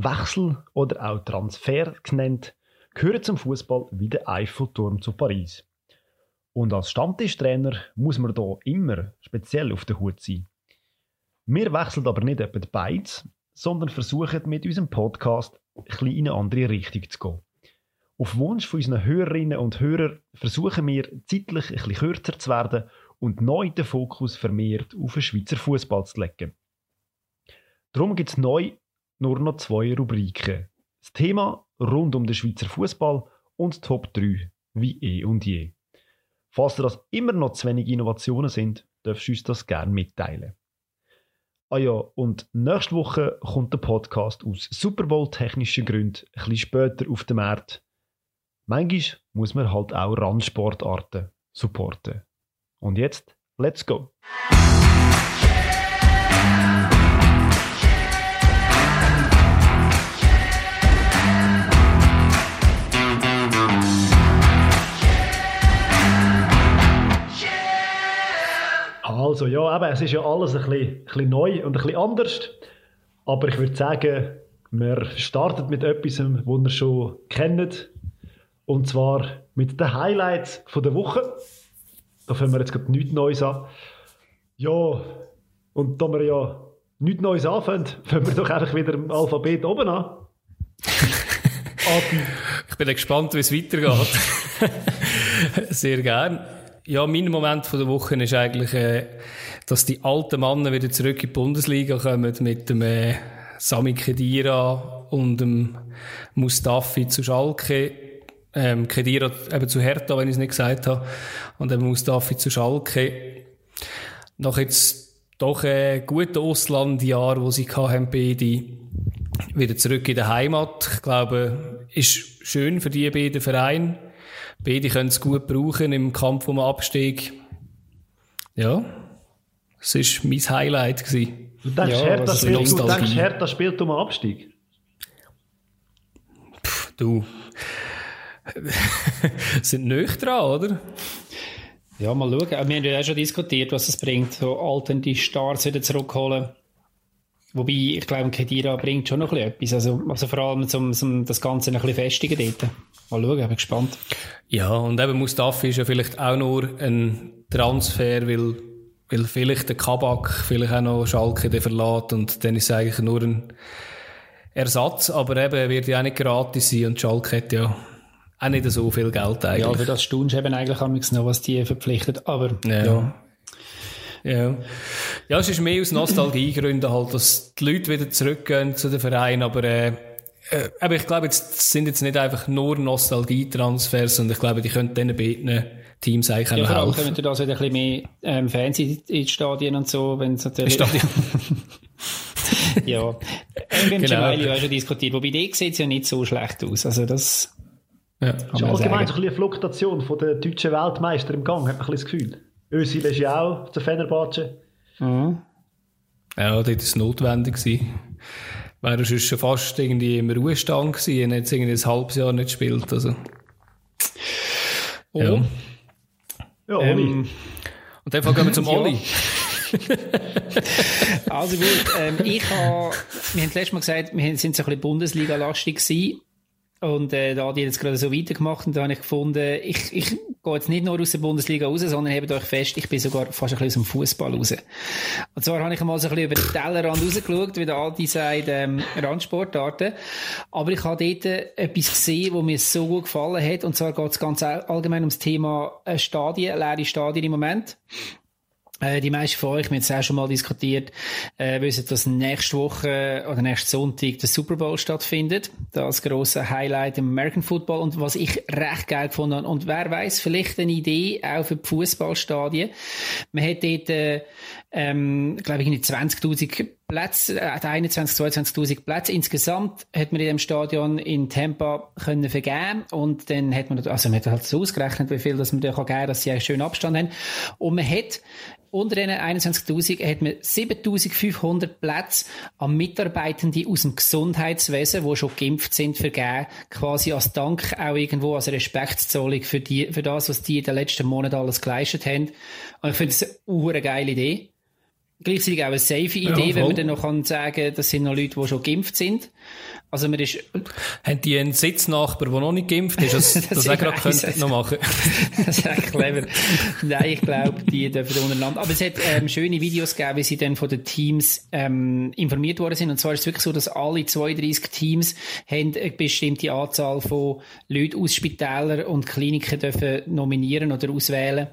Wechsel oder auch Transfer genannt, gehören zum Fußball wie der Eiffelturm zu Paris. Und als Stammtischtrainer muss man da immer speziell auf der Hut sein. Wir wechseln aber nicht etwa beides, sondern versuchen mit unserem Podcast ein in eine andere Richtung zu gehen. Auf Wunsch von unseren Hörerinnen und Hörern versuchen wir zeitlich ein bisschen kürzer zu werden und neu den Fokus vermehrt auf den Schweizer Fußball zu legen. Darum gibt es neu nur noch zwei Rubriken. Das Thema rund um den Schweizer Fußball und Top 3 wie eh und je. Falls das immer noch zu wenig Innovationen sind, darfst du uns das gerne mitteilen. Ah ja, und nächste Woche kommt der Podcast aus Super Bowl technischen Gründen ein bisschen später auf den Markt. Manchmal muss man halt auch Randsportarten supporten. Und jetzt, let's go! Also ja, eben, es ist ja alles ein bisschen, ein bisschen neu und ein bisschen anders. Aber ich würde sagen, wir starten mit etwas, was ihr schon kennt. Und zwar mit den Highlights von der Woche. Da fangen wir jetzt gerade nichts Neues an. Ja, und da wir ja nichts Neues anfangen, fangen wir doch einfach wieder im Alphabet oben an. ich bin gespannt, wie es weitergeht. Sehr gern. Ja, mein Moment von der Woche ist eigentlich, äh, dass die alten Männer wieder zurück in die Bundesliga kommen mit dem äh, Sami Kedira und dem Mustafi zu Schalke. Ähm, Kedira eben zu Hertha, wenn ich es nicht gesagt habe. Und eben Mustafi zu Schalke. Nach jetzt doch äh, guten Auslandjahr, wo sie haben, beide wieder zurück in der Heimat. Ich glaube, ist schön für die beiden Vereine Beide können es gut brauchen im Kampf um Abstieg. Ja, es war mein Highlight. Gewesen. Du denkst, ja, Hertha, spielt, du denkst Hertha spielt um Abstieg? Puh, du. sind nicht dran, oder? Ja, mal schauen. Wir haben ja auch schon diskutiert, was es bringt, so alternde Stars wieder zurückholen. Wobei, ich glaube, Kedira bringt schon noch etwas. Also, also vor allem, um, um das Ganze ein bisschen festigen dort. Mal schauen, ich bin gespannt. Ja, und eben Mustafi ist ja vielleicht auch nur ein Transfer, weil, weil vielleicht der Kabak vielleicht auch noch Schalke verlässt und dann ist es eigentlich nur ein Ersatz, aber eben wird ja auch nicht gratis sein und Schalke hat ja auch nicht so viel Geld eigentlich. Ja, für das staunst du eben eigentlich auch noch, was die verpflichtet, aber ja. ja. Ja. ja, es ist mehr aus Nostalgiegründen halt, dass die Leute wieder zurückgehen zu den Vereinen, aber äh, äh, aber ich glaube, jetzt sind jetzt nicht einfach nur Nostalgietransfers, sondern ich glaube, die können diesen beiden Teams eigentlich ja, auch helfen. Ja, können da wieder ein bisschen mehr ähm, Fans in die Stadien und so, wenn es natürlich... Stadion. ja, wir haben genau. schon schon diskutiert, wobei die sieht es ja nicht so schlecht aus, also das... Ja. Das ist allgemein so ein eine Fluktuation von der deutschen Weltmeister im Gang, hat man ein bisschen das Gefühl. Özil ist ja auch zu Fenerbahce. Mhm. Ja, dort war es notwendig. Gewesen wäre er schon fast irgendwie im Ruhestand gewesen und jetzt irgendwie ein halbes Jahr nicht gespielt. Also. Oh. Ja. Ja, Oli. Ähm, und dann gehen wir zum Oli. also gut, ähm, ich habe, wir haben letztes Mal gesagt, wir sind so ein bisschen Bundesliga-lastig gewesen. Und äh, da die jetzt gerade so weitergemacht und da habe ich gefunden, ich, ich gehe jetzt nicht nur aus der Bundesliga raus, sondern hebt euch fest, ich bin sogar fast ein bisschen aus dem Fußball raus. Und zwar habe ich mal so ein bisschen über den Tellerrand rausgeschaut, wie der Aldi sagt, ähm, Randsportarten. Aber ich habe dort etwas gesehen, was mir so gut gefallen hat. Und zwar geht es ganz allgemein ums Thema äh, Stadien, leere Stadien im Moment. Äh, die meisten von euch, wir haben es auch schon mal diskutiert, äh, wissen, dass nächste Woche oder nächsten Sonntag der Super Bowl stattfindet. Das große Highlight im American Football und was ich recht geil gefunden habe. Und wer weiß, vielleicht eine Idee auch für die Fußballstadien. Man hat dort, äh, ähm, glaube ich, 20.000 Plätze, äh, 21, 22.000 Plätze. Insgesamt hat man in dem Stadion in Tampa können vergeben und dann hat man, also man hat halt so ausgerechnet, wie viel, dass man da kann geben, dass sie einen schönen Abstand haben. Und man hat unter diesen 21.000 hat man 7.500 Plätze an Mitarbeitende aus dem Gesundheitswesen, die schon geimpft sind, vergeben. Quasi als Dank auch irgendwo als Respektszollung für, die, für das, was die in den letzten Monaten alles geleistet haben. Und ich finde das eine geile Idee. Gleichzeitig auch eine safe Idee, ja, wenn man dann noch kann sagen, das sind noch Leute, die schon geimpft sind. Also man ist... Haben die einen Sitznachbar, der noch nicht geimpft ist? Das, das, das auch gerade könnten noch machen. das ist echt clever. Nein, ich glaube, die dürfen untereinander. Aber es hat ähm, schöne Videos gegeben, wie sie dann von den Teams ähm, informiert worden sind. Und zwar ist es wirklich so, dass alle 32 Teams haben eine bestimmte Anzahl von Leuten aus Spitälern und Kliniken dürfen nominieren oder auswählen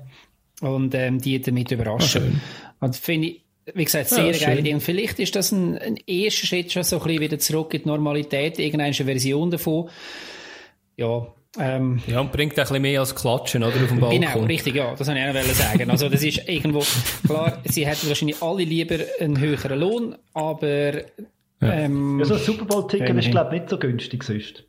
und ähm, die damit überraschen. Oh, und finde ich wie gesagt, sehr ja, geile Idee. Und vielleicht ist das ein, ein erster Schritt schon so ein bisschen wieder zurück in die Normalität, irgendeine Version davon. Ja, ähm, ja, und bringt ein bisschen mehr als Klatschen, oder? Auf dem Balkon. Genau, richtig, ja. Das wollte ich auch sagen. Also, das ist irgendwo, klar, sie hätten wahrscheinlich alle lieber einen höheren Lohn, aber, ähm, Ja, so ein Super Bowl-Ticket ist, glaube ich, nicht so günstig sonst.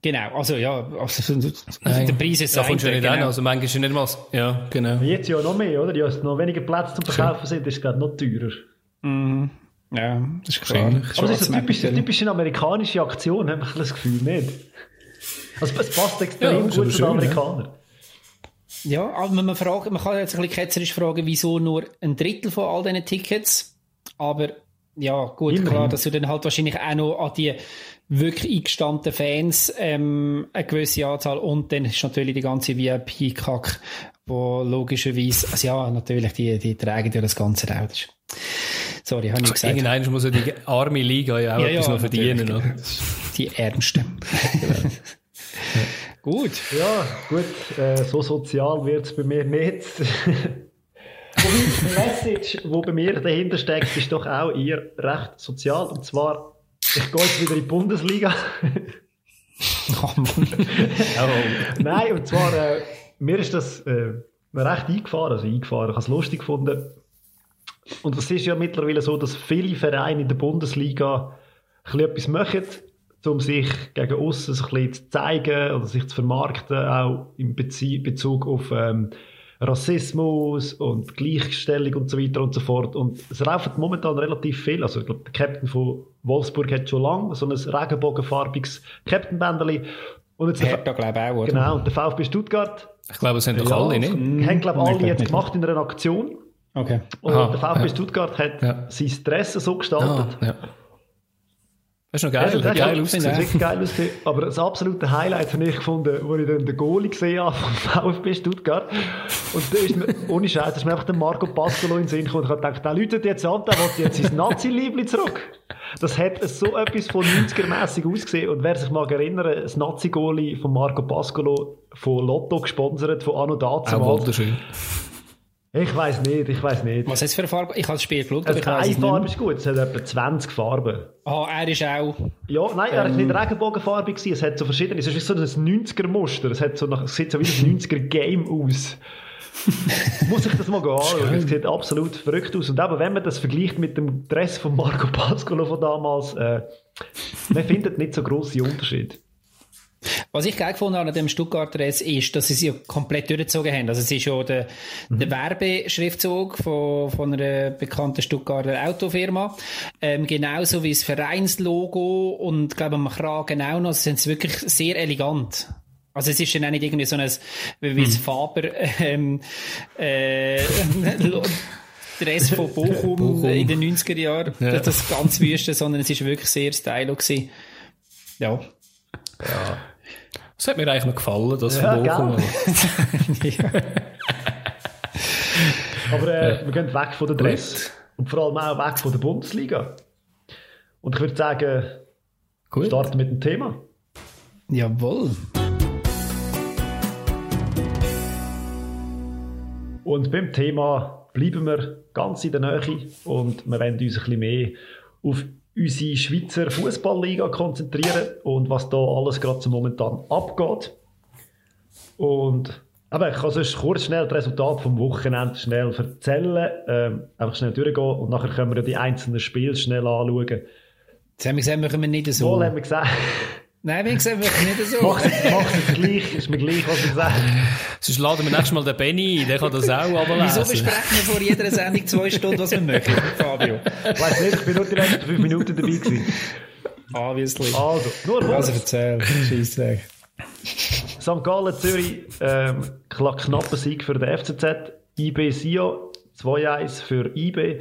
Genau, also ja, also, der Preis ist so. Da kommst du nicht genau. also manchmal ist nicht mal, ja, genau. Jetzt ja noch mehr, oder? Ja, noch weniger Plätze zum Verkaufen sind, ist es gerade noch teurer. Mhm. Ja, das ist klar. Aber das ist eine typische, typische amerikanische Aktion, habe ich das Gefühl, nicht? Also es passt extrem ja, gut zu den Amerikanern. Ja, aber man, fragt, man kann jetzt ein bisschen ketzerisch fragen, wieso nur ein Drittel von all diesen Tickets, aber ja, gut, Immerhin. klar, dass du dann halt wahrscheinlich auch noch an die wirklich eingestandenen Fans ähm, eine gewisse Anzahl und dann ist natürlich die ganze VIP-Kack, wo logischerweise, also ja, natürlich, die, die tragen ja das Ganze auch. Sorry, habe ich gesagt. Irgendwann muss ja die arme Liga ja auch ja, etwas ja, noch verdienen. Oder? Die Ärmsten. genau. Gut. Ja, gut, äh, so sozial wird es bei mir nicht. Wobei die Message, die bei mir dahinter steckt, ist doch auch eher recht sozial. Und zwar ich gehe jetzt wieder in die Bundesliga. oh Nein, und zwar, äh, mir ist das äh, recht eingefahren. Also eingefahren, ich habe es lustig gefunden. Und es ist ja mittlerweile so, dass viele Vereine in der Bundesliga etwas machen, um sich gegen außen ein bisschen zu zeigen oder sich zu vermarkten, auch in Bezug auf ähm, Rassismus und Gleichstellung und so weiter und so fort. Und es laufen momentan relativ viel. Also, ich glaube, der Captain von Wolfsburg hat schon lange so ein regenbogenfarbiges Captain-Bändeli. Und jetzt Hertha, glaube ich, auch, oder? Genau, und der VfB Stuttgart. Ich glaube, es sind doch ja, alle, nicht? Haben, glaube ich, alle jetzt gemacht in einer Aktion. Okay. Und Aha, der VfB ja. Stuttgart hat ja. sein Stress so gestaltet, ah, ja. Das ist noch geil, ja, geil. Das ist wirklich geil ausgesehen. Aber das absolute Highlight habe ich gefunden, wo ich dann den Goalie gesehen habe vom VfB Stuttgart. Und da ist mir, ohne Scheiß, da ist mir einfach der Marco Pascolo in den Sinn gekommen. Und ich habe gedacht, der läutet jetzt an, der will jetzt sein Nazi-Liebli zurück. Das hat so etwas von 90er-mässig ausgesehen. Und wer sich mal erinnert, das Nazi-Goalie von Marco Pascolo von Lotto gesponsert, von Anno Dazu. Auch wunderschön. Ich weiß nicht, ich weiß nicht. Was ist für eine Farbe? Ich habe das Spiel geschaut, aber ich weiß Eine Farbe ist gut, es hat etwa 20 Farben. Ah, er ist auch... Ja, nein, er ähm, war nicht Regenbogenfarbig, gewesen. es hat so verschiedene, es ist so ein 90er-Muster, es, hat so nach, es sieht so wie ein 90er-Game aus. Muss ich das mal anschauen, es sieht absolut verrückt aus. Und eben, wenn man das vergleicht mit dem Dress von Marco Pascolo von damals, äh, man findet nicht so grosse Unterschiede. Was ich geil gefunden habe an dem Stuttgarter S ist, dass sie es ja komplett durchgezogen haben. Also es ist ja der, mhm. der Werbeschriftzug von, von einer bekannten Stuttgarter Autofirma. Ähm, genauso wie das Vereinslogo und, glaube ich, am Kragen auch noch. Sie sind wirklich sehr elegant. Also es ist ja nicht irgendwie so ein, wie es mhm. Faber, ähm, äh, Dress von Bochum, Bochum, in den 90er Jahren. Ja. Das ganz wüste, sondern es ist wirklich sehr stylo Ja. Ja. Das hat mir eigentlich noch gefallen, das ja. Aber äh, wir gehen weg von der Dress. Und vor allem auch weg von der Bundesliga. Und ich würde sagen, Gut. starten mit dem Thema. Jawohl. Und beim Thema bleiben wir ganz in der Nähe und wir wollen uns ein bisschen mehr auf unsere Schweizer Fußballliga konzentrieren und was da alles gerade momentan abgeht. Und aber ich kann sonst kurz schnell das Resultat vom Wochenende schnell erzählen, ähm, einfach schnell durchgehen und nachher können wir die einzelnen Spiele schnell anschauen. Das haben wir gesagt, machen wir nicht so. Wohl haben wir gesagt. Nein, wie gesagt, wirklich nicht so. Macht es gleich, ist mir gleich, was ich sage. Sonst laden wir nächstes Mal den Benny ein, der kann das auch ablesen. Wieso besprechen wir vor jeder Sendung zwei Stunden, was wir möchten, Fabio? Ich weiss nicht, ich bin nur die letzten fünf Minuten dabei gewesen. Obviously. Also, nur kurz. Also erzähl, Scheissdreck. St. Gallen, Zürich, ähm, knapper Sieg für den FCZ. IB Sio, 2-1 für IB.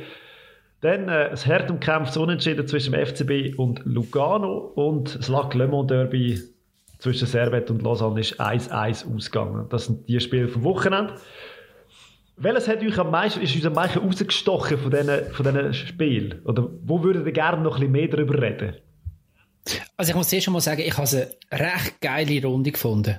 Dann äh, das hart umkämpftes Unentschieden zwischen dem FCB und Lugano und das Lac Le Mans Derby zwischen Servet und Lausanne ist 1-1 ausgegangen. Das sind die Spiele vom Wochenende. Welches hat euch am meisten, ist uns am meisten rausgestochen von diesen, von diesen Spielen? Oder wo würdet ihr gerne noch ein bisschen mehr darüber reden? Also ich muss zuerst schon mal sagen, ich habe eine recht geile Runde gefunden.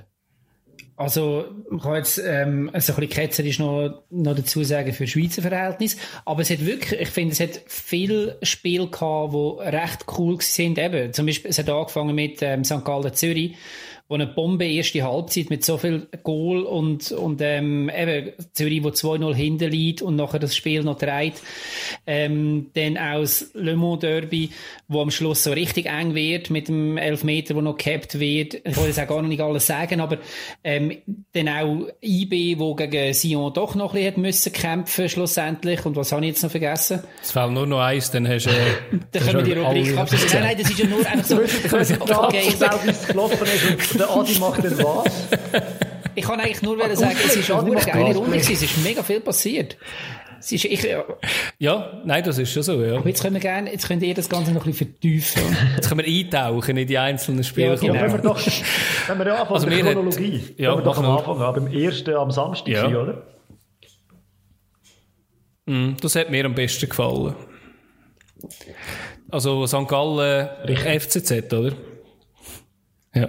Also, ich kann jetzt ähm, also ein bisschen ketzerisch noch, noch dazu sagen für Schweizer Verhältnis. Aber es hat wirklich, ich finde, es hat viele Spiele gehabt, die recht cool sind. Eben, zum Beispiel, es hat angefangen mit ähm, St. Gallen Zürich, wo eine Bombe erste Halbzeit mit so viel Goal und, und ähm, eben Zürich, wo 2-0 hinten liegt und nachher das Spiel noch dreht. Ähm, dann auch das Le Mans Derby, wo am Schluss so richtig eng wird mit dem Elfmeter, wo noch gehabt wird. Ich wollte jetzt auch gar nicht alles sagen, aber ähm, dann auch IB, wo gegen Sion doch noch ein bisschen müssen kämpfen schlussendlich. Und was habe ich jetzt noch vergessen? Es fehlt nur noch eins, dann hast du... Äh, dann können wir die Rubrik abschließen. Nein, nein, das ist ja nur einfach so... okay, ich wie es gelaufen ist der Adi macht dann was? Ich kann eigentlich nur ah, sagen, es ist eine geile Runde gewesen. Es ist mega viel passiert. Es ist, ich, ja, nein, das ist schon so, ja. Aber jetzt können wir gerne, jetzt könnt ihr das Ganze noch ein bisschen vertiefen. Jetzt können wir eintauchen in die einzelnen Spiele. Ja, genau. ja, wenn wir doch, wenn wir ja anfangen also mit der Chronologie, hat, ja, wenn wir doch am Anfang haben, beim ersten am Samstag ja. Sein, oder? Mm, das hat mir am besten gefallen. Also St. Gallen, Richtig. FCZ, oder? Ja.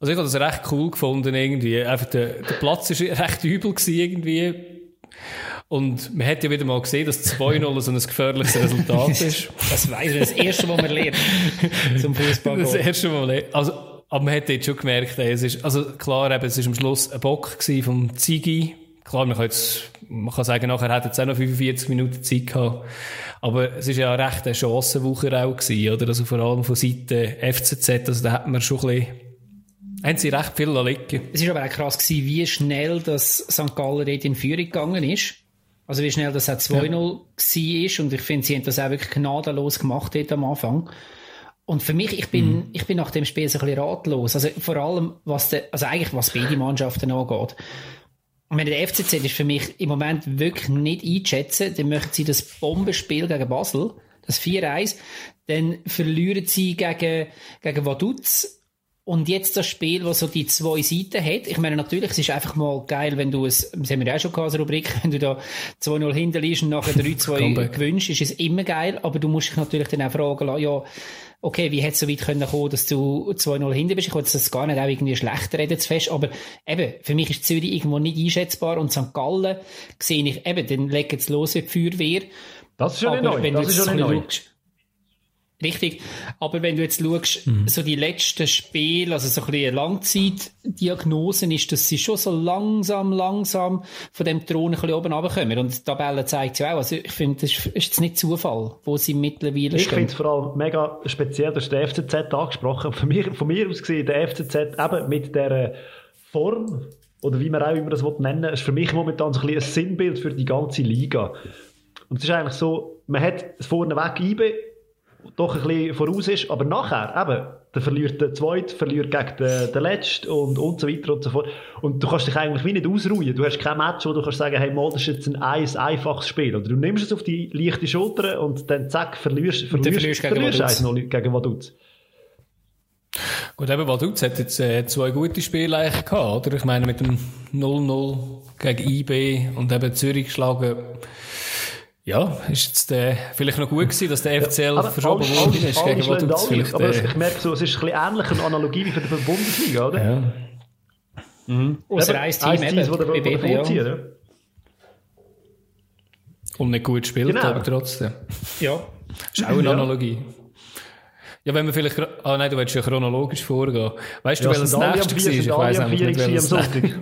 Also ich habe das recht cool gefunden irgendwie. Einfach der, der Platz war recht übel gewesen irgendwie. Und man hat ja wieder mal gesehen, dass 2-0 so ein gefährliches Resultat ist. das weiß man, das erste, was man lernt zum Fußball. Das erste, was man lernt. Also, aber man hat jetzt schon gemerkt, ey, es ist, also klar, eben, es ist am Schluss ein Bock vom Zigi. Klar, man kann jetzt, man kann sagen, nachher hat es auch noch 45 Minuten Zeit gehabt. Aber es ist ja recht eine Chancenwoche auch gewesen, oder? Also vor allem von Seiten FCZ, also da hat man schon ein bisschen haben sie recht viel liegen. Es war aber auch krass, gewesen, wie schnell das St. Gallen dort in Führung gegangen ist. Also wie schnell das auch 2-0 ja. war. Und ich finde, sie haben das auch wirklich gnadenlos gemacht dort am Anfang. Und für mich, ich bin, mhm. ich bin nach dem Spiel so ein bisschen ratlos. Also vor allem, was de, also eigentlich, was beide Mannschaften angeht. Und wenn der FCZ ist für mich im Moment wirklich nicht einschätzen, dann möchten sie das Bombenspiel gegen Basel, das 4-1, dann verlieren sie gegen, gegen Vaduz und jetzt das Spiel, das so die zwei Seiten hat. Ich meine, natürlich, es ist einfach mal geil, wenn du es, das haben wir ja auch schon gehabt, als Rubrik, wenn du da 2-0 hinter liegst und nachher 3-2 gewünscht, ist es immer geil, aber du musst dich natürlich dann auch fragen, ja, okay, wie hätte es so weit können kommen, dass du 2-0 hinter bist? Ich wollte das gar nicht auch irgendwie schlecht reden zu fest, aber eben, für mich ist Zürich irgendwo nicht einschätzbar und St. Gallen sehe ich, eben, dann legen sie los wie die Feuerwehr. Das ist schon neu. Das ist schon neu. Richtig. Aber wenn du jetzt schaust, mhm. so die letzten Spiele, also so ein bisschen eine Langzeitdiagnose ist, dass sie schon so langsam, langsam von dem Thron ein bisschen oben runterkommen. Und die Tabelle zeigt ja auch. Also ich finde, das ist jetzt nicht Zufall, wo sie mittlerweile Ich finde es vor allem mega speziell, dass der FCZ angesprochen Von mir, von mir aus gesehen, der FCZ eben mit der Form, oder wie man auch immer das nennen will, ist für mich momentan so ein, ein Sinnbild für die ganze Liga. Und es ist eigentlich so, man hat vorne weg IB, doch ein bisschen voraus ist, aber nachher, eben, der verliert der Zweite, verliert gegen den, den Letzten und, und so weiter und so fort. Und du kannst dich eigentlich wie nicht ausruhen. Du hast kein Match, wo du kannst sagen, hey, mal, das ist jetzt ein eins, einfaches Spiel. Oder du nimmst es auf die leichte Schulter und dann zack, verlierst, verlierst, verlierst, verlierst verlierst noch gegen Vaduz. Gut, eben Vaduz hat jetzt äh, zwei gute Spiele eigentlich gehabt, oder? Ich meine, mit dem 0-0 gegen IB und eben Zürich geschlagen ja, ist jetzt äh, vielleicht noch gut gewesen, dass der FCL ja, verschoben worden ist alles gegen Vaduz. Vielleicht, aber äh, ich merke so, es ist ein bisschen ähnlich eine Analogie wie für die Bundesliga, oder? Ja. Mhm. Außer ein Team, eben, der, BB, ja. Und nicht gut spielt, genau. aber trotzdem. Ja. Ist auch eine ja. Analogie. Ja, wenn wir vielleicht, ah nein, du willst ja chronologisch vorgehen. Weißt du, ja, welches das nächste war? Ich nämlich nicht, welches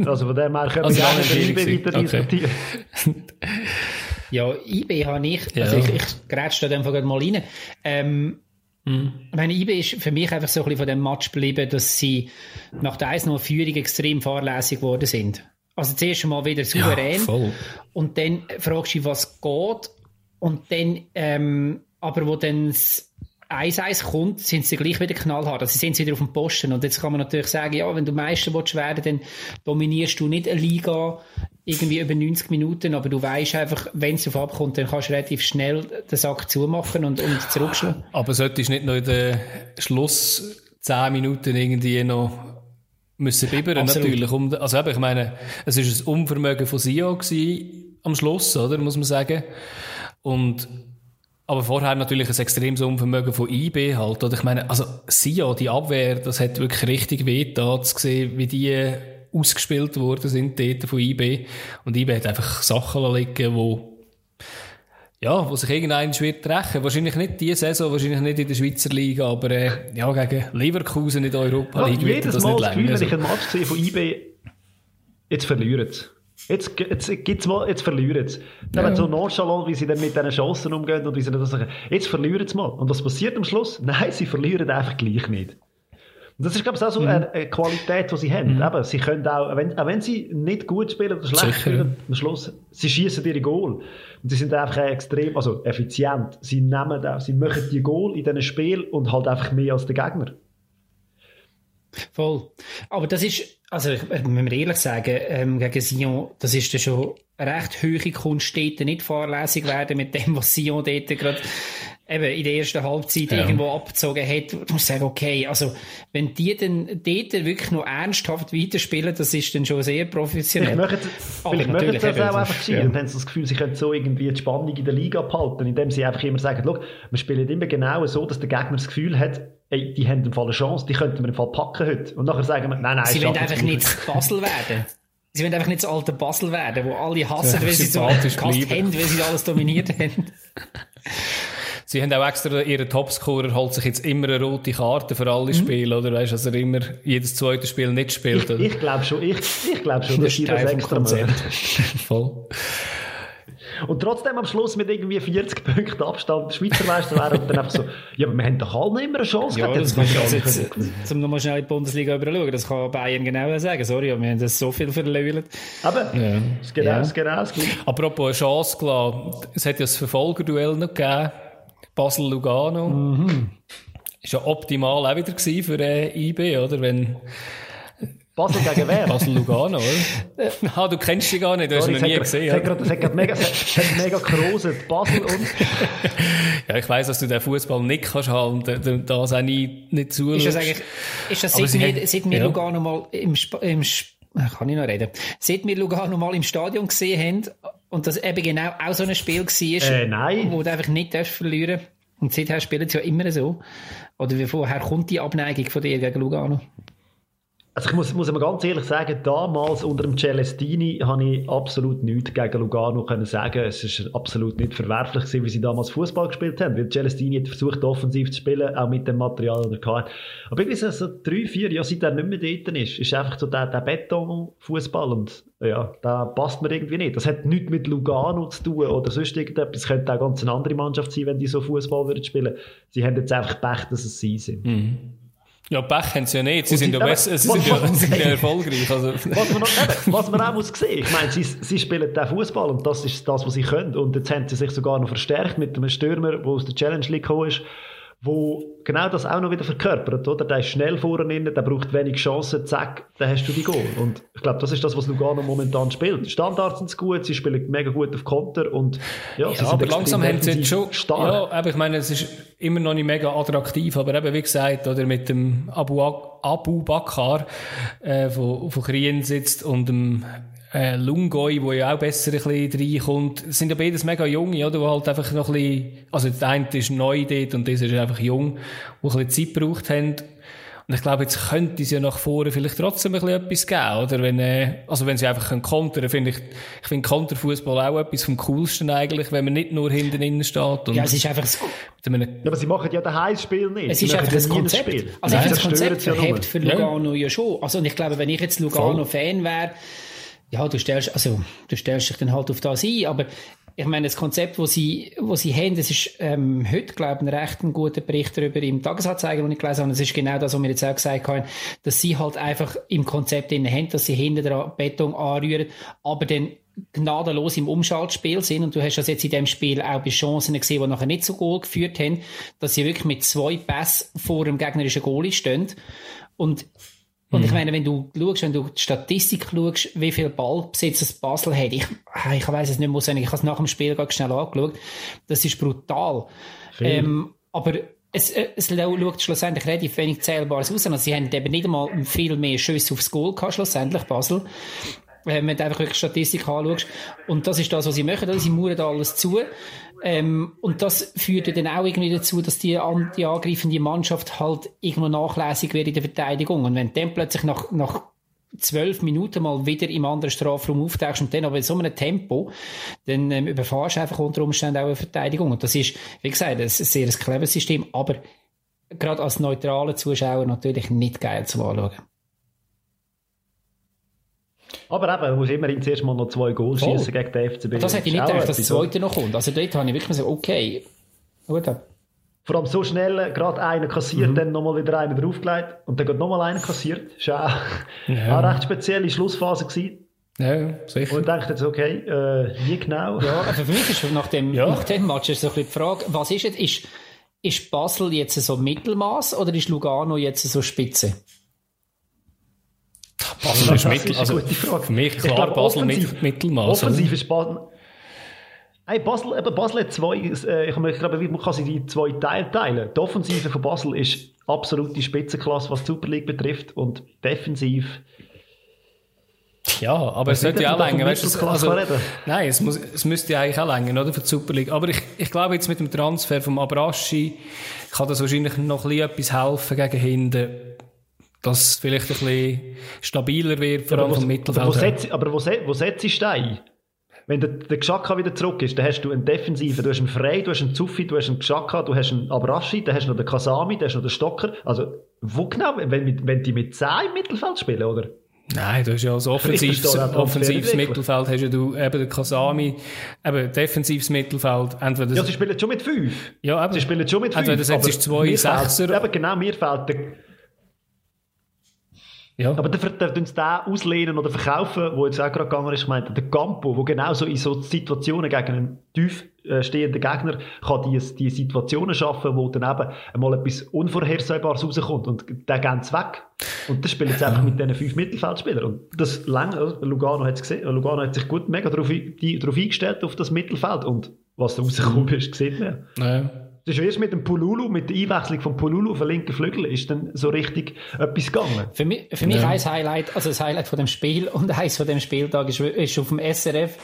Also von dem her können also wir nicht weiter diskutieren. Ja, IB habe ich, ja. also ich, ich grätsche da einfach mal rein. Ähm, mhm. Meine IB ist für mich einfach so ein bisschen von dem Match geblieben, dass sie nach der 1 Führung extrem fahrlässig geworden sind. Also zuerst einmal wieder souverän. Ja, und dann fragst du was geht. Und dann, ähm, aber wo dann 1-1 kommt, sind sie gleich wieder knallhart. Also sie sind wieder auf dem Posten. Und jetzt kann man natürlich sagen, ja, wenn du Meister willst werden, dann dominierst du nicht eine Liga irgendwie über 90 Minuten, aber du weißt einfach, wenn es auf abkommt, dann kannst du relativ schnell den Sack zumachen und, und zurückschlagen. Aber solltest du nicht noch in den Schluss 10 Minuten irgendwie noch müssen bibbern, natürlich. Also eben, ich meine, es ist ein Unvermögen von Sio am Schluss, oder, muss man sagen. Und aber vorher natürlich ein extremes Unvermögen von IB halt. Oder ich meine, also Sio, die Abwehr, das hat wirklich richtig weh da zu sehen, wie die ausgespielt worden sind dort von IB. Und IB hat einfach Sachen liegen, wo ja, wo sich irgendein wird rächen. Wahrscheinlich nicht diese Saison, wahrscheinlich nicht in der Schweizer Liga, aber äh, ja, gegen Leverkusen in der Europa League ja, wird das Mal nicht länger. Gefühl, wenn ich einen Match sehe von IB, jetzt verlieren sie. Jetzt, jetzt, gibt's mal, jetzt verlieren sie. Dann ja. so nonchalant, wie sie dann mit diesen Chancen umgehen und wie sie das sagen. Jetzt verlieren sie mal. Und was passiert am Schluss? Nein, sie verlieren einfach gleich nicht. Und das ist, glaube ich, auch so mhm. eine, Qualität, die sie haben. Mhm. Eben, sie können auch, wenn, auch wenn sie nicht gut spielen oder schlecht Sicher. spielen, am Schluss, sie schießen ihre Goal. Und sie sind einfach extrem, also effizient. Sie nehmen auch, sie machen die Goal in diesen Spiel und halt einfach mehr als der Gegner. Voll. Aber das ist, also, ich, muss mir ehrlich sagen, ähm, gegen Sion, das ist ja schon eine recht hohe Kunst, dort nicht fahrlässig werden mit dem, was Sion dort gerade eben in der ersten Halbzeit ja. irgendwo abgezogen hat, du musst sagen, okay, also wenn die dann dort wirklich noch ernsthaft weiterspielen, das ist dann schon sehr professionell. Vielleicht möchten, vielleicht möchten das auch einfach geschehen ja. und haben das Gefühl, sie können so irgendwie die Spannung in der Liga behalten, indem sie einfach immer sagen, wir spielen immer genau so, dass der Gegner das Gefühl hat, ey, die haben im Fall eine Chance, die könnten wir im Fall packen heute. Und nachher sagen wir, nein, nein, Sie wollen einfach nicht Basel werden. Sie wollen einfach nicht das alte Basel werden, wo alle hassen, ja, weil sie so gehasst haben, weil sie alles dominiert haben. Sie haben auch extra ihren Topscorer holt sich jetzt immer eine rote Karte für alle mhm. Spiele, oder? Weißt du, dass er immer jedes zweite Spiel nicht spielt, Ich, ich glaube schon, ich, ich glaube schon, dass sie das extra machen. Voll. Und trotzdem am Schluss mit irgendwie 40 Punkten Abstand Schweizer Meister wären und dann einfach so, ja, aber wir haben doch alle immer eine Chance ja, Das kannst du jetzt, zum nochmal schnell in die Bundesliga überschauen, das kann Bayern genau sagen, sorry, wir haben das so viel verlöhlt. Aber, ja. ist genau, ja. genau das Gleiche. Apropos eine Chance gelassen, es hat ja das Verfolgerduell noch gegeben, Basel-Lugano. Mhm. Ist ja optimal auch wieder für äh, IB, oder? Wenn, Basel gegen wer? Basel-Lugano, oder? ah, du kennst sie gar nicht, du hast sie noch nie gesehen. Es hat gerade mega, mega geroset. Basel und... ja, ich weiss, dass du den Fußball nicht kannst haben und das auch nie, nicht zuschaust. Ist das eigentlich, ist das seit wir, seit wir ja. Lugano mal im, im kann ich noch reden? Seit wir Lugano mal im Stadion gesehen haben und das eben genau auch so ein Spiel war, äh, nein. wo du einfach nicht verlieren darfst. Und seither spielen sie ja immer so. Oder wie vorher kommt die Abneigung von dir gegen Lugano? Also ich muss, muss ganz ehrlich sagen, damals unter dem Celestini habe ich absolut nichts gegen Lugano können sagen. Es ist absolut nicht verwerflich gewesen, wie sie damals Fußball gespielt haben, weil Celestini hat versucht, offensiv zu spielen, auch mit dem Material, das er hatte. Aber irgendwie so, so drei, vier Jahre, seit er nicht mehr dort ist, ist einfach so der, der Beton-Fußball und ja, da passt mir irgendwie nicht. Das hat nichts mit Lugano zu tun oder sonst irgendetwas. Es könnte auch ganz eine andere Mannschaft sein, wenn die so Fußball würden spielen. Sie haben jetzt einfach Pech, dass es sie sind. Mhm. Ja, Pech haben sie ja nicht. Sie sind ja, besser, sie sind, ja, sind ja erfolgreich. Also. Was, man noch, eben, was man auch muss sehen, ich meine, sie, sie spielen den Fußball und das ist das, was sie können. Und jetzt haben sie sich sogar noch verstärkt mit einem Stürmer, der aus der Challenge League gekommen ist wo genau das auch noch wieder verkörpert, oder? Der ist schnell vorne, der braucht wenig Chancen, zack, dann hast du die Goal. Und ich glaube, das ist das, was Lugano momentan spielt. Standards sind gut, sie spielen mega gut auf Konter und ja, ja aber langsam haben sie jetzt schon, stark. ja, aber ich meine, es ist immer noch nicht mega attraktiv, aber eben, wie gesagt, oder mit dem Abu, Abu Bakar, äh, von, von Krien sitzt und dem äh, Lungoi, wo ja auch besser ein bisschen reinkommt, sind ja beides mega junge, oder? Wo halt einfach noch ein bisschen, also der eine ist neu dort und dieser ist einfach jung, wo ein bisschen Zeit gebraucht haben. Und ich glaube, jetzt könnte es ja nach vorne vielleicht trotzdem ein bisschen etwas geben, oder? Wenn, äh, also wenn sie einfach können kontern, finde ich, ich finde Konterfußball auch etwas vom coolsten eigentlich, wenn man nicht nur hinten innen steht. Und ja, es ist einfach so. Ja, aber sie machen ja das Heimspiel nicht. Es ist einfach das Konzept. Spiel. Also Nein, ich finde das Konzept verhebt für Lugano ja. ja schon. Also und ich glaube, wenn ich jetzt Lugano-Fan wäre, ja, du stellst, also, du stellst dich dann halt auf das ein, aber ich meine, das Konzept, wo sie, wo sie haben, das ist, ähm, heute, glaube ich, ein recht guter Bericht darüber im Tagesanzeiger, den ich gelesen habe. Das ist genau das, was wir jetzt auch gesagt haben, dass sie halt einfach im Konzept drin haben, dass sie hinter der Beton anrühren, aber dann gnadenlos im Umschaltspiel sind. Und du hast das jetzt in dem Spiel auch bei Chancen gesehen, die nachher nicht so gut geführt haben, dass sie wirklich mit zwei Pässen vor dem gegnerischen Goalie stehen. Und Und ich meine, wenn du schaust, wenn du die Statistik schaust, wie viel Ballbesitz das Basel hat, ich, ich weiß es nicht mehr, ich habe es nach dem Spiel ganz schnell angeschaut, das ist brutal. Ähm, aber es, es schaut schlussendlich relativ wenig Zählbares aus. Also sie haben eben nicht einmal viel mehr Schüsse aufs Goal gehabt, schlussendlich, Basel. Wenn du einfach wirklich Statistik anschaust. Und das ist das, was sie machen. Sie mauern da alles zu. Ähm, und das führt dann auch irgendwie dazu, dass die, die angreifende Mannschaft halt irgendwo nachlässig wird in der Verteidigung. Und wenn dann plötzlich nach, nach zwölf Minuten mal wieder im anderen Strafraum auftauchst und dann aber in so einem Tempo, dann ähm, überfahrst du einfach unter Umständen auch eine Verteidigung. Und das ist, wie gesagt, ein sehr ein cleveres System, aber gerade als neutraler Zuschauer natürlich nicht geil zu anschauen. Aber eben, du musst immerhin zuerst mal noch zwei Goals schießen gegen den FCB. Das hätte ich nicht gedacht, dass das zweite noch kommt. Also dort habe ich wirklich gesagt, okay, gut. Vor allem so schnell, gerade einer kassiert, mhm. dann nochmal wieder einer draufgelegt und dann geht nochmal einer kassiert. Das war auch ja. eine recht spezielle Schlussphase. Gewesen. Ja, sicher. Und ich dachte jetzt, okay, äh, wie genau? Ja, also für mich ist nach dem, ja. nach dem Match ist so ein bisschen die Frage, was ist jetzt, ist, ist Basel jetzt so Mittelmaß oder ist Lugano jetzt so Spitze? Basel ist Mittel, also für mich klar glaube, Basel mit Mittelmaß. Offensiv ist Basel, Hey, Basel, eben Basel hat zwei, äh, ich glaube, man kann sie die zwei Teile teilen. Die Offensive von Basel ist absolute Spitzenklasse, was die Super League betrifft und defensiv ja, aber es sollte ja auch länger. Weißt also, nein, es, muss, es müsste ja eigentlich auch länger, oder, für die Super League. Aber ich, ich glaube, jetzt mit dem Transfer vom Abraschi kann das wahrscheinlich noch ein bisschen etwas helfen gegen hinten, dass es vielleicht ein bisschen stabiler wird, vor allem vom Mittelfeld. Aber wo, setzt, aber wo, wo setzt du ein? wenn der, der Gschaka wieder zurück ist, dann hast du einen Defensiven, du hast einen Frey, du hast einen Zuffi, du hast einen Gschaka, du hast einen Abrashi, dann hast du noch den Kasami, dann hast du noch den Stocker. Also, wo genau, wenn, wenn die mit 10 im Mittelfeld spielen, oder? Nein, du hast ja als offensives, offensives Mittelfeld hast ja du eben den Kasami, eben defensives Mittelfeld. Entweder ja, sie spielen schon mit 5. Ja, eben. Sie spielen schon mit 5. Entweder setzt zwei Sechser. Eben genau, mir fehlt der, ja. Aber dann dürfen sie den auslehnen oder verkaufen, wo jetzt auch gerade gegangen ist, ich meine, der Campo, wo genau so in so Situationen gegen einen tief äh, stehenden Gegner kann die, die Situationen schaffen, wo dann eben einmal etwas Unvorhersehbares rauskommt und der geht weg. Und das spielt jetzt einfach mit diesen fünf Mittelfeldspielern. Und das lang, Lugano hat es gesehen, Lugano hat sich gut mega darauf, die, darauf eingestellt, auf das Mittelfeld und was da rausgekommen ist, sieht man. Ja. Das ist erst mit dem Pululu, mit der Einwechslung von Pululu auf den linken Flügel, ist dann so richtig etwas gegangen. Für mich, für mich ja. ein Highlight, also das Highlight von dem Spiel und eins von dem Spieltag ist, ist auf dem SRF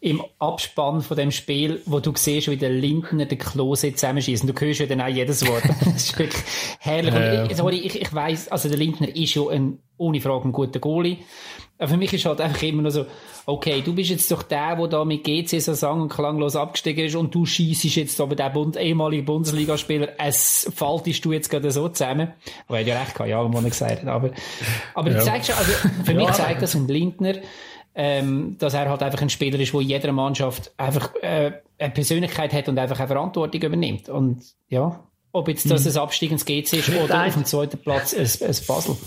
im Abspann von dem Spiel, wo du siehst, wie der Lindner den Klose zusammenschießt. Du hörst ja dann auch jedes Wort. das ist wirklich herrlich. Ja. Und ich, sorry, ich, ich weiss, also der Lindner ist ja ein, ohne Frage ein guter Goalie. Aber für mich ist halt einfach immer nur so, okay, du bist jetzt doch der, der da mit GC so sang- und klanglos abgestiegen ist und du schießt jetzt aber der Bund, ehemalige Bundesligaspieler, es faltest du jetzt gerade so zusammen. Aber er hat ja recht gehabt, ja, was er gesagt hat. Aber, aber ja. du zeigst also, für mich zeigt das ein Lindner, ähm, dass er halt einfach ein Spieler ist, der in jeder Mannschaft einfach äh, eine Persönlichkeit hat und einfach eine Verantwortung übernimmt. Und ja, ob jetzt das mhm. ein Abstieg ins GC ist oder auf dem zweiten Platz ein, ein Basel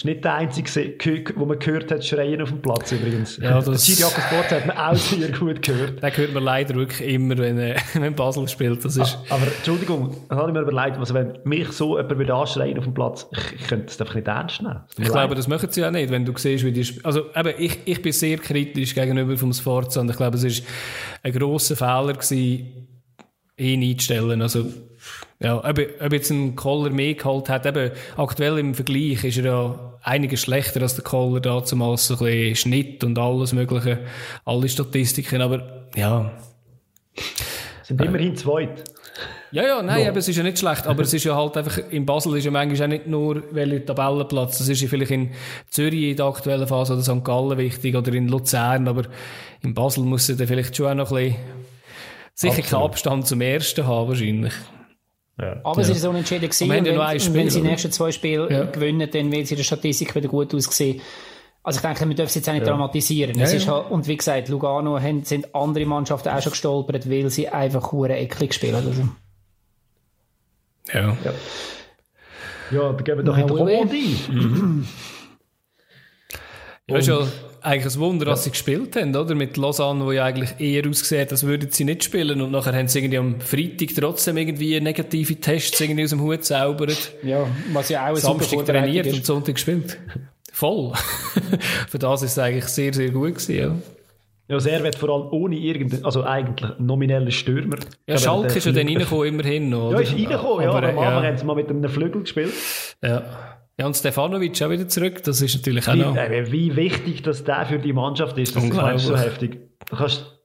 ist nicht der einzige, wo man gehört hat, schreien auf dem Platz übrigens. Ja, das... Giri Sport hat man auch sehr gut gehört. Den hört man leider wirklich immer, wenn, äh, wenn Basel spielt. Das ist... Aber Entschuldigung, das habe ich mir überlegt, also wenn mich so jemand würde anschreien auf dem Platz, ich, ich könnte das einfach nicht ernst nehmen. Ich leid. glaube, das machen sie ja nicht, wenn du siehst, wie die Also eben, ich, ich bin sehr kritisch gegenüber vom Sforza und ich glaube, es war ein grosser Fehler gewesen, ihn einzustellen. Also ja, ob, ob jetzt ein Koller mehr geholt hat, eben aktuell im Vergleich ist er ja einiges schlechter als der Koller da zumal so ein bisschen Schnitt und alles mögliche, alle Statistiken, aber ja. Sind äh, immerhin zweit. Ja, ja, nein, aber es ist ja nicht schlecht, aber es ist ja halt einfach, in Basel ist ja manchmal auch nicht nur welcher Tabellenplatz, das ist ja vielleicht in Zürich in der aktuellen Phase oder St. Gallen wichtig oder in Luzern, aber in Basel muss er dann vielleicht schon auch noch ein bisschen, sicher keinen Abstand zum Ersten haben wahrscheinlich. Ja. Aber ja. es ist so entschieden gewesen. Und wenn, ja Spiel, wenn sie die nächsten zwei Spiele ja. gewinnen, dann wird sie in der Statistik wieder gut aussehen. Also ich denke, wir dürfen es jetzt auch nicht dramatisieren. Es ist halt, und wie gesagt, Lugano haben, sind andere Mannschaften auch schon gestolpert, weil sie einfach hure eklig spielen. Also. Ja. Ja, ja dann geben wir doch in die Romandie. Ja, ist ja eigentlich ein Wunder, dass sie gespielt haben, oder? Mit Lausanne, wo ja eigentlich eher aussieht, als würden sie nicht spielen. Und nachher haben sie irgendwie am Freitag trotzdem irgendwie negative Tests irgendwie aus dem Hut zaubert. Ja, was ja auch ein Samstag trainiert und Sonntag gespielt. Voll. Für das ist es eigentlich sehr, sehr gut gewesen, ja. Ja, Servet vor allem ohne irgendeinen, also eigentlich nominellen Stürmer. Ja, Schalke ist ja dann reingekommen, immerhin noch. Ja, ist reingekommen, ja, aber am Anfang haben sie mal mit einem Flügel gespielt. Ja. Ja, und Stefanovic auch wieder zurück, das ist natürlich auch wie, noch... Äh, wie wichtig das der für die Mannschaft ist, das ist so heftig. Du, kannst,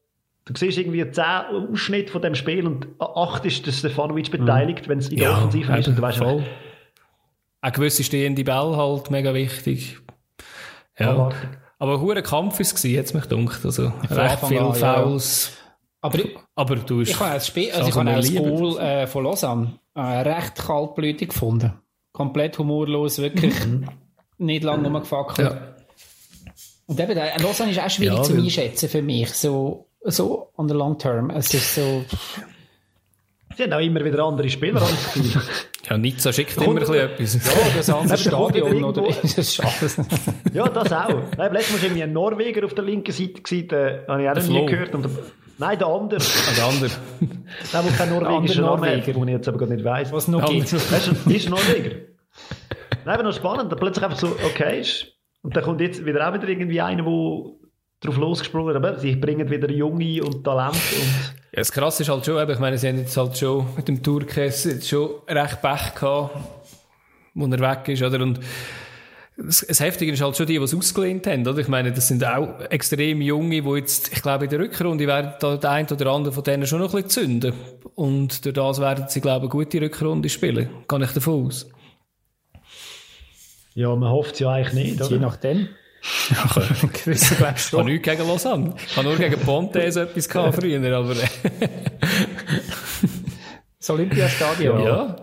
du siehst irgendwie 10 Ausschnitte von dem Spiel und 8 ist der Stefanovic beteiligt, mhm. wenn es in der ja, Offensive ist. Und du weißt voll. Auch gewisse stehende Ball halt mega wichtig. Ja. Aber ein hoher Kampf war es, hat es mich gedacht. Also, recht viele Fouls. Ja. Aber, aber du hast... Ich habe das Spiel, also ich habe das Goal äh, von Lausanne äh, recht kaltblütig gefunden komplett humorlos, wirklich mhm. nicht lange rumgefackelt. Ja. Und eben, Lausanne ist auch schwierig ja, zu einschätzen für mich, so, so on the long term. Es ist so... Sie haben auch immer wieder andere Spieler. Ja, Nizza schickt immer ein etwas. Ja, das andere Stadion, oder? Das ja, das auch. Nein, letztes Mal war irgendwie ein Norweger auf der linken Seite, gewesen, den habe ich auch noch nie gehört. Und Nein, der andere. Ah, der andere. der, der kein norwegischer Name hat, den ich jetzt aber gar nicht weiss. Was noch gibt. Weißt du, ist Norweger. Nein, aber noch spannend, da plötzlich einfach so, okay ist. Und dann kommt jetzt wieder auch wieder irgendwie einer, der drauf losgesprungen aber sie bringen wieder Junge und Talent. Und ja, das Krasse ist halt schon, ich meine, sie haben jetzt halt schon mit dem Tourkess schon recht Pech gehabt, wo er weg ist, oder? Und das Heftige ist halt schon die, die es ausgelehnt haben, oder? Ich meine, das sind auch extrem junge, die jetzt, ich glaube, in der Rückrunde werden da der eine oder andere von denen schon noch ein bisschen zünden. Und durch das werden sie, glaube ich, eine gute Rückrunde spielen. Kann ich davon aus. Ja, man hofft es ja eigentlich nicht, oder? Je nachdem. Ja, gewisse glaube ich habe nichts gegen Lausanne. Ich habe nur gegen Pontes etwas gehabt früher, aber... das Olympiastadion. Ja.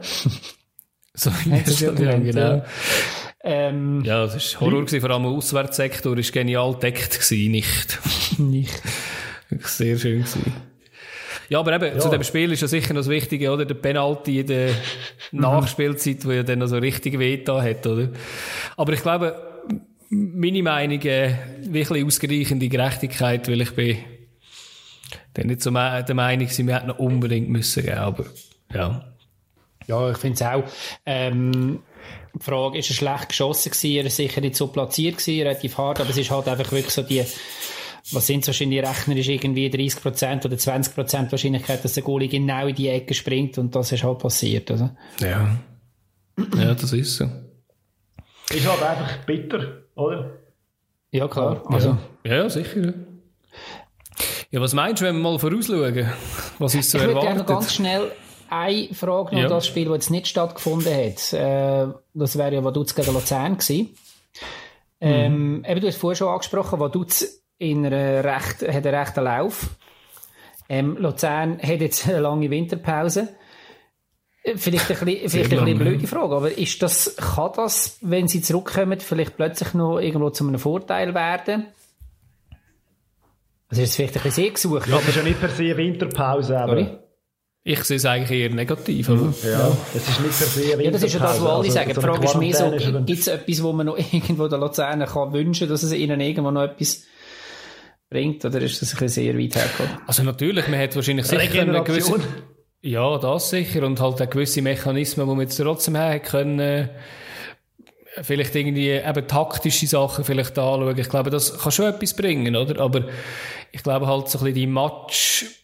Das Olympiastadion, genau. Ähm, ja, das war Horror, gewesen, vor allem der Auswärtssektor war genial deckt, gewesen, nicht. nicht. Sehr schön gewesen. Ja, aber eben, ja. zu dem Spiel ist ja sicher noch das Wichtige, oder? Der Penalty in der mhm. Nachspielzeit, wo ja dann noch so richtig weh hat, oder? Aber ich glaube, meine Meinung, äh, wirklich ausreichende Gerechtigkeit, weil ich bin dann nicht so der Meinung, sie hätten noch unbedingt müssen geben, aber, ja. Ja, ich finde es auch, ähm, die Frage, ist er schlecht geschossen gewesen? Er ist sicher nicht so platziert gewesen, relativ hart, aber es ist halt einfach wirklich so die, was sind wahrscheinlich Rechner, ist irgendwie 30% oder 20% Wahrscheinlichkeit, dass der Goalie genau in die Ecke springt und das ist halt passiert, also. Ja. Ja, das ist so. Ist halt einfach bitter, oder? Ja, klar. Also. Ja, ja sicher. Ja, was meinst du, wenn wir mal vorausschauen? Was ist so ich erwartet? Ich würde ganz schnell eine Frage noch, ja. das Spiel, das jetzt nicht stattgefunden hat. Äh, das wäre ja Vaduz gegen Luzern gewesen. Ähm, mhm. eben, du hast vorher schon angesprochen, Vaduz in einer recht, hat einen rechten Lauf. Ähm, Luzern hat jetzt eine lange Winterpause. Äh, vielleicht ein bisschen, vielleicht ein bisschen blöde Frage, aber ist das, kann das, wenn sie zurückkommen, vielleicht plötzlich noch irgendwo zu einem Vorteil werden? Also ist es vielleicht ein bisschen sehr gesucht. Ja, das ist ja nicht per se Winterpause, aber... Sorry? Ich sehe es eigentlich eher negativ. Mhm. Ja, ja, das ist nicht per se Ja, das ist ja das, was alle also, sagen. Die Frage ist mehr so, gibt es etwas, wo man noch irgendwo der Luzerner kann wünschen, dass es ihnen irgendwo noch etwas bringt, oder ist das ein bisschen sehr weit hergekommen? Also natürlich, man hat wahrscheinlich sicher eine gewisse... Ja, das sicher. Und halt auch gewisse Mechanismen, die man jetzt trotzdem haben können, äh, vielleicht irgendwie eben taktische Sachen vielleicht anschauen. Ich glaube, das kann schon etwas bringen, oder? Aber ich glaube halt so ein bisschen die Match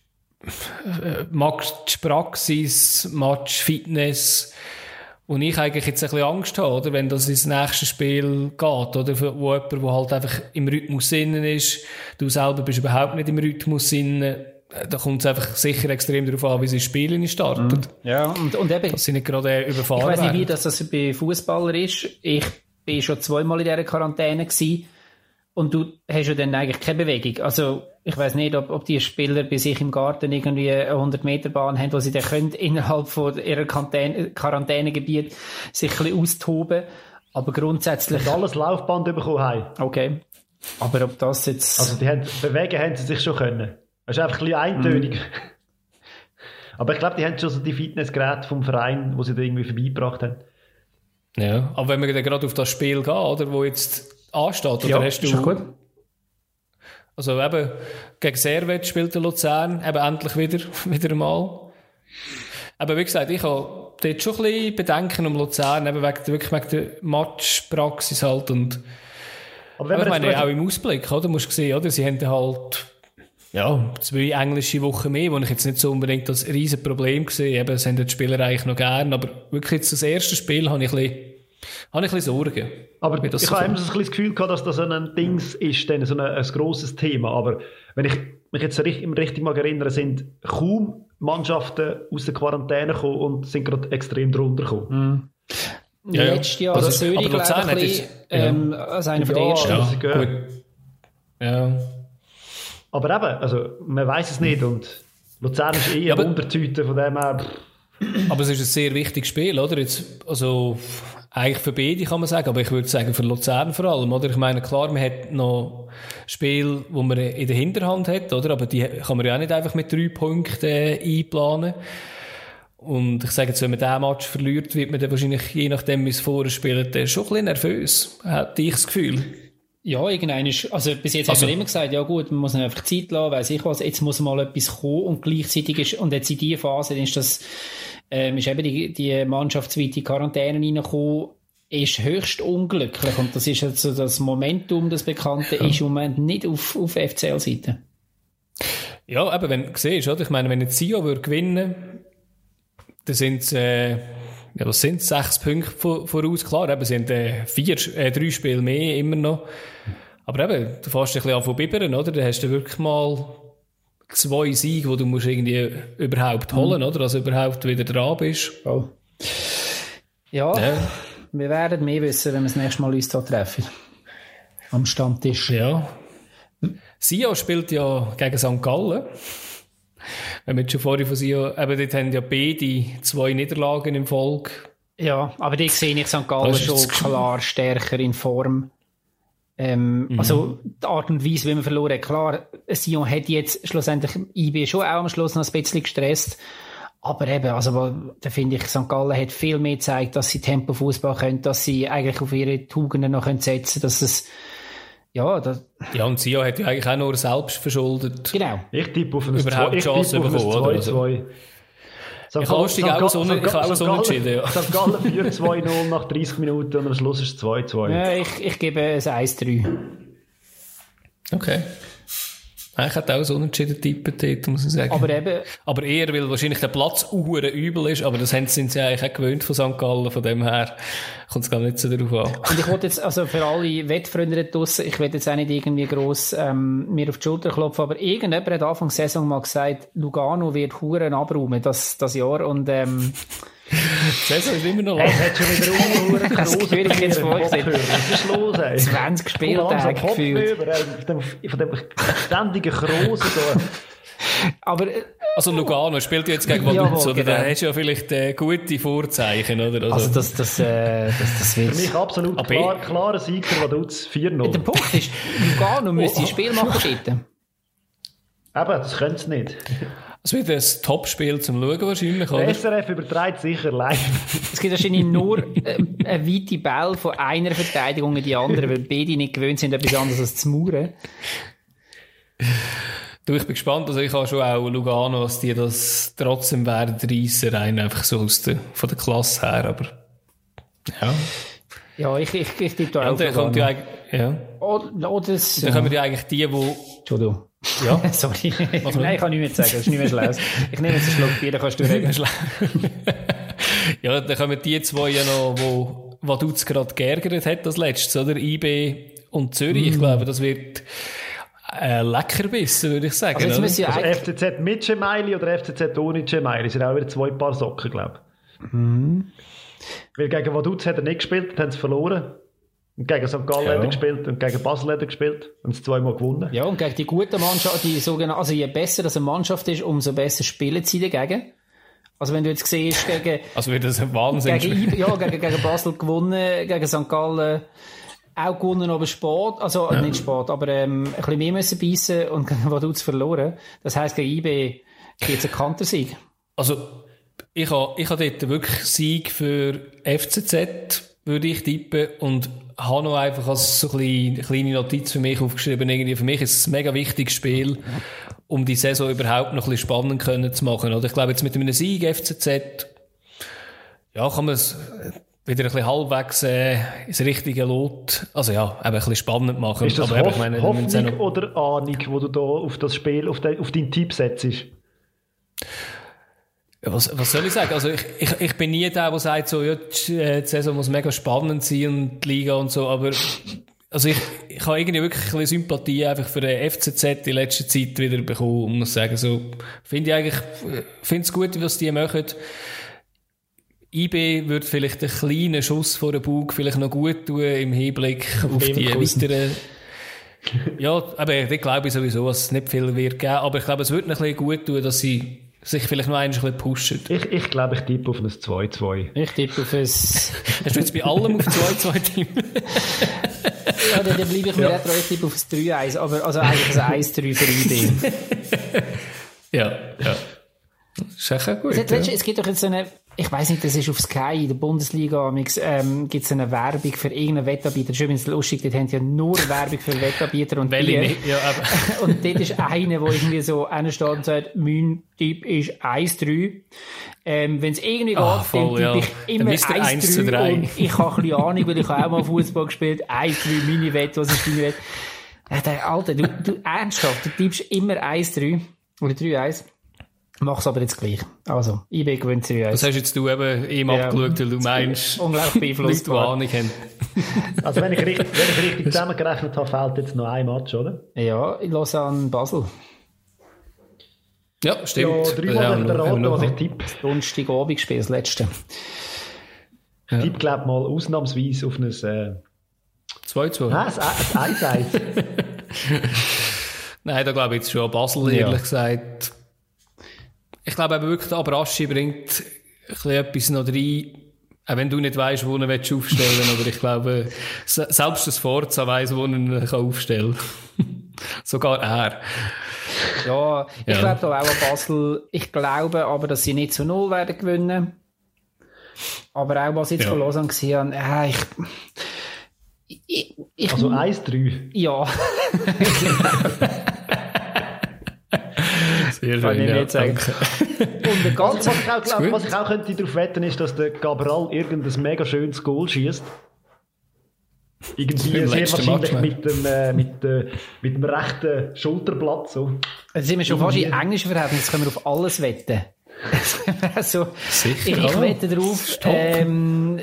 Matchpraxis, Matchfitness, und ich eigentlich jetzt ein bisschen Angst habe, oder? Wenn das ins nächste Spiel geht, oder? Für, wo jemand, der halt einfach im Rhythmus innen ist, du selber bist überhaupt nicht im Rhythmus innen, da kommt es einfach sicher extrem darauf an, wie sie Spiele startet. Mhm. Ja, und, und eben. Dass sie nicht gerade überfahren Ich weiß nicht, wie das, das bei Fußballer ist. Ich bin schon zweimal in dieser Quarantäne gewesen. Und du hast ja dann eigentlich keine Bewegung. Also, ich weiß nicht, ob, ob die Spieler bei sich im Garten irgendwie eine 100 Meter Bahn haben, wo sie dann können, innerhalb von ihrer Quarantäne, Quarantänegebiet sich ein bisschen austoben. Aber grundsätzlich. Und alles Laufband bekommen haben. Okay. Aber ob das jetzt. Also, die haben, bewegen haben sie sich schon können. Das ist einfach ein bisschen eintönig. Mm. Aber ich glaube, die haben schon so die Fitnessgeräte vom Verein, wo sie da irgendwie vorbeigebracht haben. Ja, aber wenn wir dann gerade auf das Spiel gehen, oder, wo jetzt ansteht, oder Ja, hast ist du... gut. Also eben, gegen Servet spielt der Luzern, eben endlich wieder, wieder einmal. Aber wie gesagt, ich habe dort schon ein bisschen Bedenken um Luzern, eben wegen, wirklich wegen der Matchpraxis halt und Aber wenn aber ich meine, auch im Ausblick, oder? Musst du sehen, oder? Sie haben halt, ja, zwei englische Wochen mehr, wo ich jetzt nicht so unbedingt das riesen Problem gesehen Eben, das haben die Spieler eigentlich noch gern, aber wirklich jetzt das erste Spiel habe ich ein bisschen, habe ich ein bisschen Sorgen. Aber das ich so habe immer so ein bisschen das Gefühl gehabt, dass das so ein Dings ist, dann so ein, ein grosses Thema. Aber wenn ich mich jetzt richtig, mag erinnere, sind kaum Mannschaften aus der Quarantäne gekommen und sind gerade extrem drunter gekommen. Ja, ja. Letztes Jahr, Zürich, aber glaube ich, Luzern ein bisschen, ähm, als einer von der Ja, ersten. das Ja, ist gut. Ja. Aber eben, also, man weiß es nicht. Und Luzern ist eh eine aber- Wundertüte, von dem her. Aber es ist ein sehr wichtiges Spiel, oder? Jetzt, also, eigentlich für beide kann man sagen, aber ich würde sagen für Luzern vor allem, oder? Ich meine, klar, man hat noch Spiel, wo man in der Hinterhand hat, oder? Aber die kann man ja auch nicht einfach mit drei Punkten äh, einplanen. Und ich sage jetzt, wenn man diesen Match verliert, wird man dann wahrscheinlich, je nachdem, wie es vorher spielt, schon ein bisschen nervös. Hätte ich das Gefühl. Ja, irgendein ist, also bis jetzt Also- haben wir immer gesagt, ja gut, man muss einfach Zeit lassen, weiss ich was, jetzt muss mal etwas kommen und gleichzeitig ist, und jetzt in dieser Phase ist das, ähm, ist eben die, die mannschaftsweite Quarantäne reingekommen, ist höchst unglücklich und das ist jetzt so das Momentum, das Bekannte, ist im Moment nicht auf, auf FCL-Seite. Ja, eben, wenn du siehst, oder? Ich meine, wenn jetzt Sio würde gewinnen, dann sind es, äh, ja, was sind sechs Punkte vo- voraus. Klar, eben, sind äh, vier, äh, drei Spiele mehr immer noch. Aber eben, du fährst ein bisschen an von bibbern, oder? Dann hast du wirklich mal zwei Siege, die du musst irgendwie überhaupt holen, oder? Also überhaupt wieder dran bist. Oh. Ja, Ja. wir werden mehr wissen, wenn wir das nächste Mal uns da treffen. Am Stammtisch. Ja. Sio spielt ja gegen St. Gallen. Wenn wir schon vorhin von Sio, eben dort haben ja beide zwei Niederlagen im Folge. Ja, aber die sehe ich St. Gallen schon klar stärker in Form. Ähm, Mhm. Also die Art und Weise, wie man verloren hat. Klar, Sion hat jetzt schlussendlich IB schon auch am Schluss noch ein bisschen gestresst. Aber eben, also da finde ich, St. Gallen hat viel mehr gezeigt, dass sie Tempo-Fußball können, dass sie eigentlich auf ihre Tugenden noch können setzen dass es ja, das, Ja, und Sio hat ja eigentlich auch nur selbst verschuldet. genau. Ich tippe auf ein Überhaupt 2 ich Chance bekommen, oder? Also- 2-2. St. Ich St. auch so unentschieden, ja. St. Gallen führt 2-0 nach 30 Minuten und am Schluss ist es 2-2. Ja, ich, ich gebe es 1-3. Okay. Ich hätte auch so unentschieden tippen dort, muss ich sagen. Aber eben, Aber eher, weil wahrscheinlich der Platz uhren übel ist, aber das sind sie eigentlich auch gewöhnt von St. Gallen, von dem her kommt es gar nicht so darauf an. Und ich wollte jetzt, also für alle Wettfreunde draussen, ich will jetzt auch nicht irgendwie gross ähm, mir auf die Schulter klopfen, aber irgendjemand hat Anfang der Saison mal gesagt, Lugano wird Huren abräumen, das, das Jahr. Und ähm, Saison ist immer noch lang. Es hat schon wieder Uhren Das große Gefühl, ich jetzt vorgesehen. Was ist los, ey? 20 Spieltage gefühlt. Von dem, ständigen Krosen da. Aber äh, Also Lugano spielt jetzt gegen Vaduz, oder? genau. Da hast du ja vielleicht äh, gute Vorzeichen, oder? Also, also das, das, äh, das, das Für wird... mich absolut Aber klar, ich- klarer Sieg für Vaduz, Der 4-0. Punkt ist, Lugano müsste ein Spiel machen dort. Eben, das können sie nicht. Es wird ein Top-Spiel zum Schauen wahrscheinlich, oder? Der SRF überträgt sicher live. Es gibt wahrscheinlich nur äh, eine weite Ball von einer Verteidigung in die andere, weil beide nicht gewöhnt sind, etwas anderes als zu mauern. Du, ich bin gespannt. Also ich habe schon auch Lugano, dass die das trotzdem werden reissen, rein einfach so aus der, von der Klasse her, aber ja. Ja, ich, ich, ich tippe da Ja, auch Lugano. ja. Oder, oder es, Dann kommen ja eigentlich die, die, Entschuldigung. Ja. Sorry. Nein, ich kann nicht mehr sagen. Das ist nicht mehr schlau. Ich nehme jetzt einen Schluck Bier, dann kannst du reden. ja, dann kommen die zwei ja noch, wo Vaduz gerade geärgert hat, das letzte, oder? IB und Zürich. Mm. Ich glaube, das wird äh, Leckerbissen, würde ich sagen. Also jetzt ja Also FCZ mit Gemaili oder FCZ ohne Gemaili sind auch wieder zwei Paar Socken, glaube ich. Mhm. Weil gegen Vaduz hat er nicht gespielt, dann haben sie verloren. Und gegen St. Gallen Ja. hat er gespielt und gegen Basel hat er gespielt und sie zweimal gewonnen. ja, und gegen die gute Mannschaft, die sogenannte, also je besser das eine Mannschaft ist, umso besser spielen sie dagegen. Also wenn du jetzt siehst, gegen, Also wird das ein Wahnsinn. gegen, ja, gegen, gegen Basel gewonnen, gegen St. Gallen auch gewonnen, aber spät, also nicht spät, aber ähm, ein bisschen mehr müssen beißen und gegen Vaduz verloren. Das heisst, gegen IB gibt es einen Kantersieg. Also, ich habe ich ha dort wirklich Sieg für FCZ, würde ich tippen und habe noch einfach als so eine kleine Notiz für mich aufgeschrieben. Irgendwie für mich ist es ein mega wichtiges Spiel, um die Saison überhaupt noch ein bisschen spannend können zu machen. Oder ich glaube, jetzt mit einem Sieg FCZ, ja, kann man es wieder ein bisschen halbwegs äh, ins richtige Lot, also ja, eben ein bisschen spannend machen. Ist das Aber Hoff ich meine, Hoffnung oder Ahnung, wo du da auf das Spiel, auf, de, auf deinen Tipp setzt? Was, was soll ich sagen? Also ich, ich, ich bin nie der, der sagt so, ja, die äh, Saison muss mega spannend sein und die Liga und so, aber also ich, ich habe irgendwie wirklich ein bisschen Sympathie einfach für den FCZ in letzter Zeit wieder bekommen und muss sagen, so, finde ich eigentlich, finde es gut, was die machen. IB wird vielleicht einen kleinen Schuss vor den Bug vielleicht noch gut tun im Hinblick auf, die weiteren ja, aber ich glaube sowieso, dass es nicht viel wird geben, aber ich glaube, es wird ein bisschen gut tun, dass sie sich vielleicht noch ein bisschen pushen. Ich, ich glaube, ich tippe auf ein 2-2. Ich tippe auf ein... Hast du jetzt bei allem auf 2-2 tippen? ja, dann, dann bleibe ich mir ja. treu, ich tippe auf ein 3-1, aber also eigentlich ein 1-3 für IB. ja, ja. Das ist echt gut. Es, ja. es gibt doch jetzt so eine ich weiß nicht, das ist auf Sky, in der Bundesliga, ähm, gibt es eine Werbung für irgendeinen Wettanbieter. Das ist übrigens lustig, dort haben ja nur Werbung für Wettanbieter und Bier. Ja, aber. und dort ist einer, der irgendwie so einer steht und sagt, mein Typ ist 1-3. Ähm, wenn es irgendwie geht, Ach, voll, dann tippe ich immer 1-3 und ich habe ein bisschen Ahnung, weil ich auch mal Fußball gespielt 1-3, meine Wette, was ist deine Wette? Alter, du, du ernsthaft, du tippst immer 1-3 oder 3-1. Mach's aber jetzt gleich. Also, IB gewinnt Serie Das hast jetzt du eben ihm ja, abgeschaut, weil du meinst, unglaublich beeinflusst Leute, die Ahnung haben. Also, wenn ich richtig, wenn ich richtig zusammengerechnet habe, fehlt jetzt noch ein Match, oder? Ja, in Lausanne, Basel. Ja, stimmt. Ja, dreimal ja, raten, was ich tippe. Donnerstag Abend gespielt, das letzte. Ich ja. tippe, glaube mal ausnahmsweise auf ein... Äh, 2-2. Nein, ein 1-1. Nein, da glaube ich jetzt schon Basel, ehrlich ja. gesagt ich glaube eben wirklich, der Abraschi bringt ein etwas noch rein, auch wenn du nicht weißt, wo er aufstellen willst, aber ich glaube, selbst das Forza weiss, wo er aufstellen kann. Sogar er. Ja, ich ja. glaube da auch an Basel. Ich glaube aber, dass sie nicht zu Null werden gewinnen. Aber auch, was ich jetzt ja. von Lausanne gesehen habe, äh, ich, ich, ich, Also 1-3? Ja. Sehr schön, ich ja, jetzt sagen. Und ganz, was, ich auch, glaub, was ich auch könnte darauf wetten, ist, dass der Cabral irgendein mega schönes Goal schießt. Irgendwie sehr wahrscheinlich mit dem, äh, mit, äh, mit dem rechten Schulterblatt. So. Also sind wir schon fast in englischen Verhältnissen, können wir auf alles wetten. also, Sicher, ich, ich wette darauf, ähm,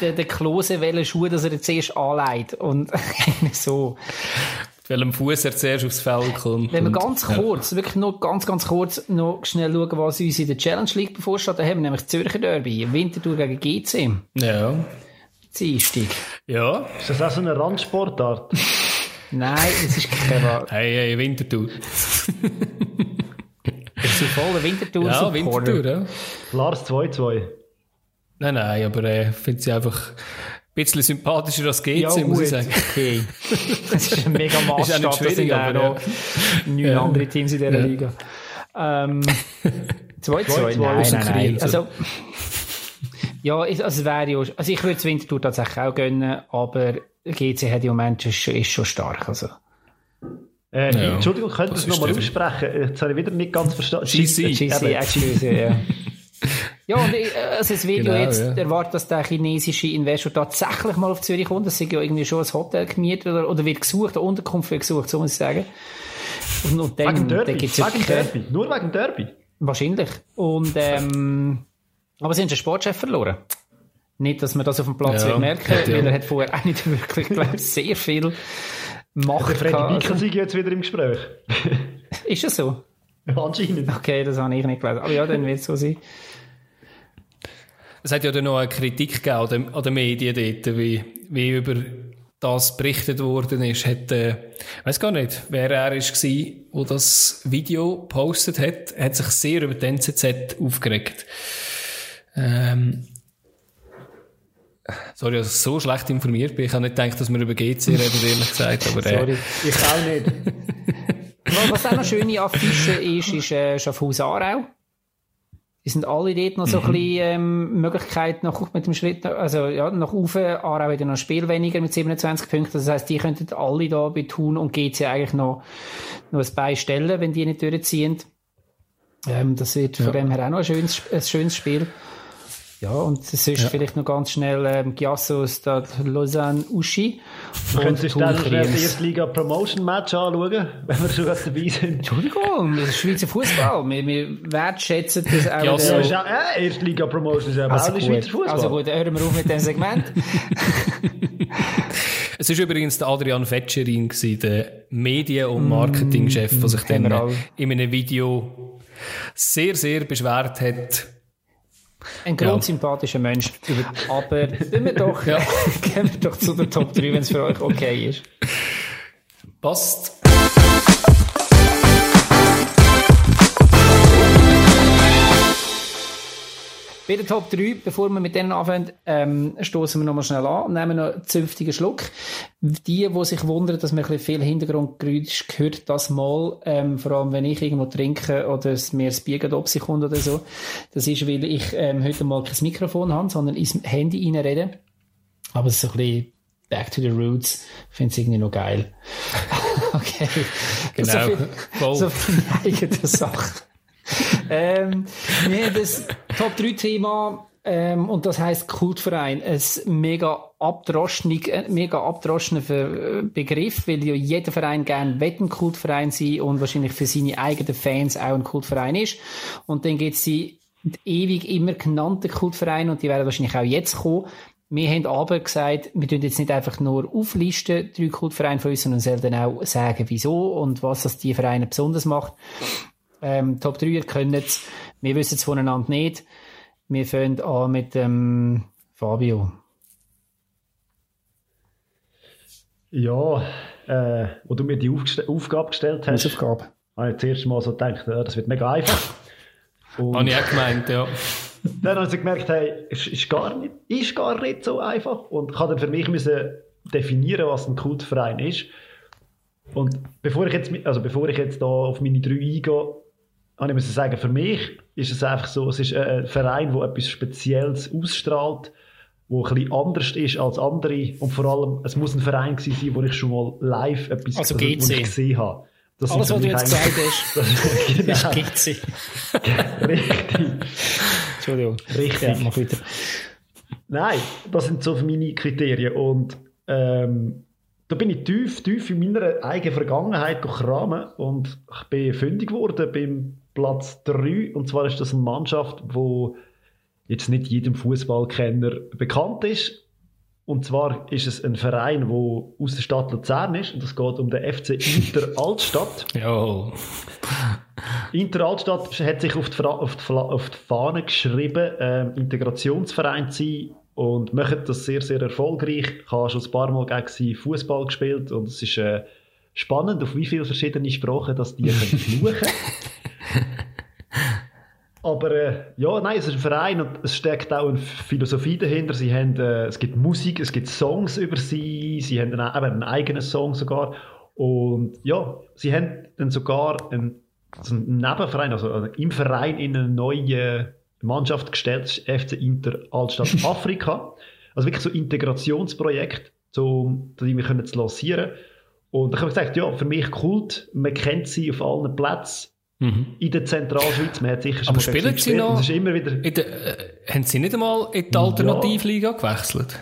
der, der Klose welche Schuhe, dass er jetzt erst anlegt. Und so welchem Fuß er zuerst aufs Feld kommt. Wenn wir ganz kurz, ja. wirklich nur ganz, ganz kurz noch schnell schauen, was uns in der Challenge League bevorsteht, da haben wir nämlich Zürcher Derby, Winterthur gegen GC. Ja. Dienstag. Ja. Ist das auch so eine Randsportart? Nein, es ist keine Rand. Hey, hey, Winterthur. Bist du voll der Winterthur Ja, Winterthur, ja. Lars 2-2. Nein, nein, aber ich äh, finde sie einfach bisschen sympathischer als GC, ja, muss ich sagen. Okay. Das ist ein mega Maßstab. das sind auch noch neun ja. andere Teams in dieser ja. Liga. Ähm, 2-2? Nein, nein, nein. Also, ja, also, es wäre ja, also ich würde es Winterthur tatsächlich auch gönnen, aber GC hat im Moment ist, ist schon stark, also. Äh, ja, Entschuldigung, könntest du es nochmal aussprechen? Jetzt habe ich wieder nicht ganz verstanden. GC. GC, excuse, ja. Ja, und ich, also das Video genau, jetzt ja. erwartet, dass der chinesische Investor tatsächlich mal auf Zürich kommt. Das ist ja irgendwie schon ein Hotel gemietet oder, oder wird gesucht, eine Unterkunft wird gesucht, so muss ich sagen. Und, und dann, wegen Derby? Dann gibt's wegen Derby? Nur wegen Derby? Wahrscheinlich. Und, ähm, aber sie haben den Sportchef verloren. Nicht, dass man das auf dem Platz ja, wird merken, ja. weil er hat vorher auch nicht wirklich, glaube sehr viel Macht Der Freddy Bickel also, jetzt wieder im Gespräch. ist das so? Anscheinend. Okay, das habe ich nicht gelesen. Aber ja, dann wird es so sein. Es hat ja dann noch eine Kritik gegeben an den, an den Medien dort, wie, wie über das berichtet worden ist. Hat, äh, ich weiß gar nicht, wer er ist der das Video gepostet hat, hat sich sehr über die NZZ aufgeregt. Ähm, Sorry, dass ich so schlecht informiert bin. Ich habe nicht gedacht, dass wir über GC reden, ehrlich gesagt. Aber, äh. Sorry, ich auch nicht. Was auch noch schöne Affische ist, ist äh, Schaffhaus Die sind alle dort noch so mhm. ein bisschen ähm, Möglichkeit nach, mit dem Schritt, also ja, nach oben, Aarau wieder noch Spiel weniger mit 27 Punkten. Das heisst, die könnten alle da bei Thun und GC eigentlich noch, noch ein Bein stellen, wenn die nicht durchziehen. Ähm, das wird von dem her auch noch ein schönes, ein schönes Spiel. Ja, und es ist ja. vielleicht noch ganz schnell ähm, Giasso Stade Lausanne Uschi. Wir können uns dann schnell das Erstliga Promotion Match anschauen, wenn wir schon dabei sind. Entschuldigung, das ist Schweizer Fußball. Wir, wir wertschätzen das auch. Giasso ist auch, äh, Erstliga Promotion ist ja also auch Schweizer Fußball. Also gut, hören wir auf mit diesem Segment. es ist übrigens der Adrian Fetscherin, der Medien- und Marketingchef, der sich dann in einem Video sehr, sehr beschwert hat, ein grundsympathischer ja. Mensch. Aber gehen wir doch, ja. gehen wir doch zu der Top 3, wenn es für euch okay ist. Passt. Bei der Top 3, bevor wir mit denen anfangen, ähm, stoßen wir nochmal schnell an und nehmen noch einen zünftigen Schluck. Die, die sich wundern, dass man ein bisschen viel Hintergrundgeräusch hört, das mal, ähm, vor allem wenn ich irgendwo trinke oder es mir das Bier ob sich kommt oder so, das ist, weil ich ähm, heute mal kein Mikrofon habe, sondern ins Handy reinrede. Aber es ist so ein bisschen Back to the Roots. Ich finde es irgendwie noch geil. okay. Genau. So viel, so viel eigene Sache ähm, haben das Top 3 Thema ähm, und das heißt Kultverein. Ein mega abdroschener, äh, mega abdroschener äh, Begriff, weil ja jeder Verein gerne ein Kultverein sein und wahrscheinlich für seine eigenen Fans auch ein Kultverein ist. Und dann gibt es die ewig immer genannten Kultvereine und die werden wahrscheinlich auch jetzt kommen. Wir haben aber gesagt, wir tun jetzt nicht einfach nur auflisten, drei Kultvereine von uns, sondern sollen auch sagen, wieso und was das die Vereine besonders macht. Ähm, Top 3, ihr könnt es. Wir wissen es voneinander nicht. Wir fangen an mit ähm, Fabio. Ja, äh, wo du mir die Aufgest Aufgabe gestellt hast, Hausaufgabe. habe ich zuerst mal so gedacht, ja, das wird mega einfach. Habe ich auch gemeint, ja. Dann habe ich gemerkt, hey, ist, ist, gar nicht, ist gar nicht so einfach. Und ich habe dann für mich müssen definieren, was ein Kultverein ist. Und bevor ich jetzt, also bevor ich jetzt da auf meine drei eingehe, ich muss sagen, für mich ist es einfach so, es ist ein Verein, der etwas Spezielles ausstrahlt, wo ein bisschen anders ist als andere und vor allem, es muss ein Verein sein, wo ich schon mal live etwas also also, gesehen habe. Das Alles, was du jetzt gesagt hast, genau. ist GC. Richtig. Entschuldigung. Richtig. Ja, mach weiter. Nein, das sind so meine Kriterien und ähm, da bin ich tief, tief in meiner eigenen Vergangenheit gekramen und ich bin fündig geworden beim Platz 3. Und zwar ist das eine Mannschaft, wo jetzt nicht jedem Fußballkenner bekannt ist. Und zwar ist es ein Verein, der aus der Stadt Luzern ist. Und es geht um den FC Inter Altstadt. ja. Inter Altstadt hat sich auf die, auf die, auf die Fahne geschrieben, ähm, Integrationsverein zu sein und macht das sehr, sehr erfolgreich. Ich habe schon ein paar Mal gegen Fußball gespielt und es ist äh, spannend, auf wie viele verschiedene Sprachen das die können Aber äh, ja, nein, es ist ein Verein und es steckt auch eine Philosophie dahinter. Sie haben, äh, es gibt Musik, es gibt Songs über sie, sie haben einen, einen eigenen Song sogar. Und ja, sie haben dann sogar einen, also einen Nebenverein, also im Verein in eine neue Mannschaft gestellt, FC Inter Altstadt Afrika. Also wirklich so ein Integrationsprojekt, um die wir können zu lancieren. Und ich habe gesagt, ja, für mich Kult, man kennt sie auf allen Plätzen. Mhm. In der Zentralschweiz, man hat sicher schon Aber spielen sie noch? Immer wieder der, äh, haben sie nicht einmal in die Alternativliga ja. gewechselt?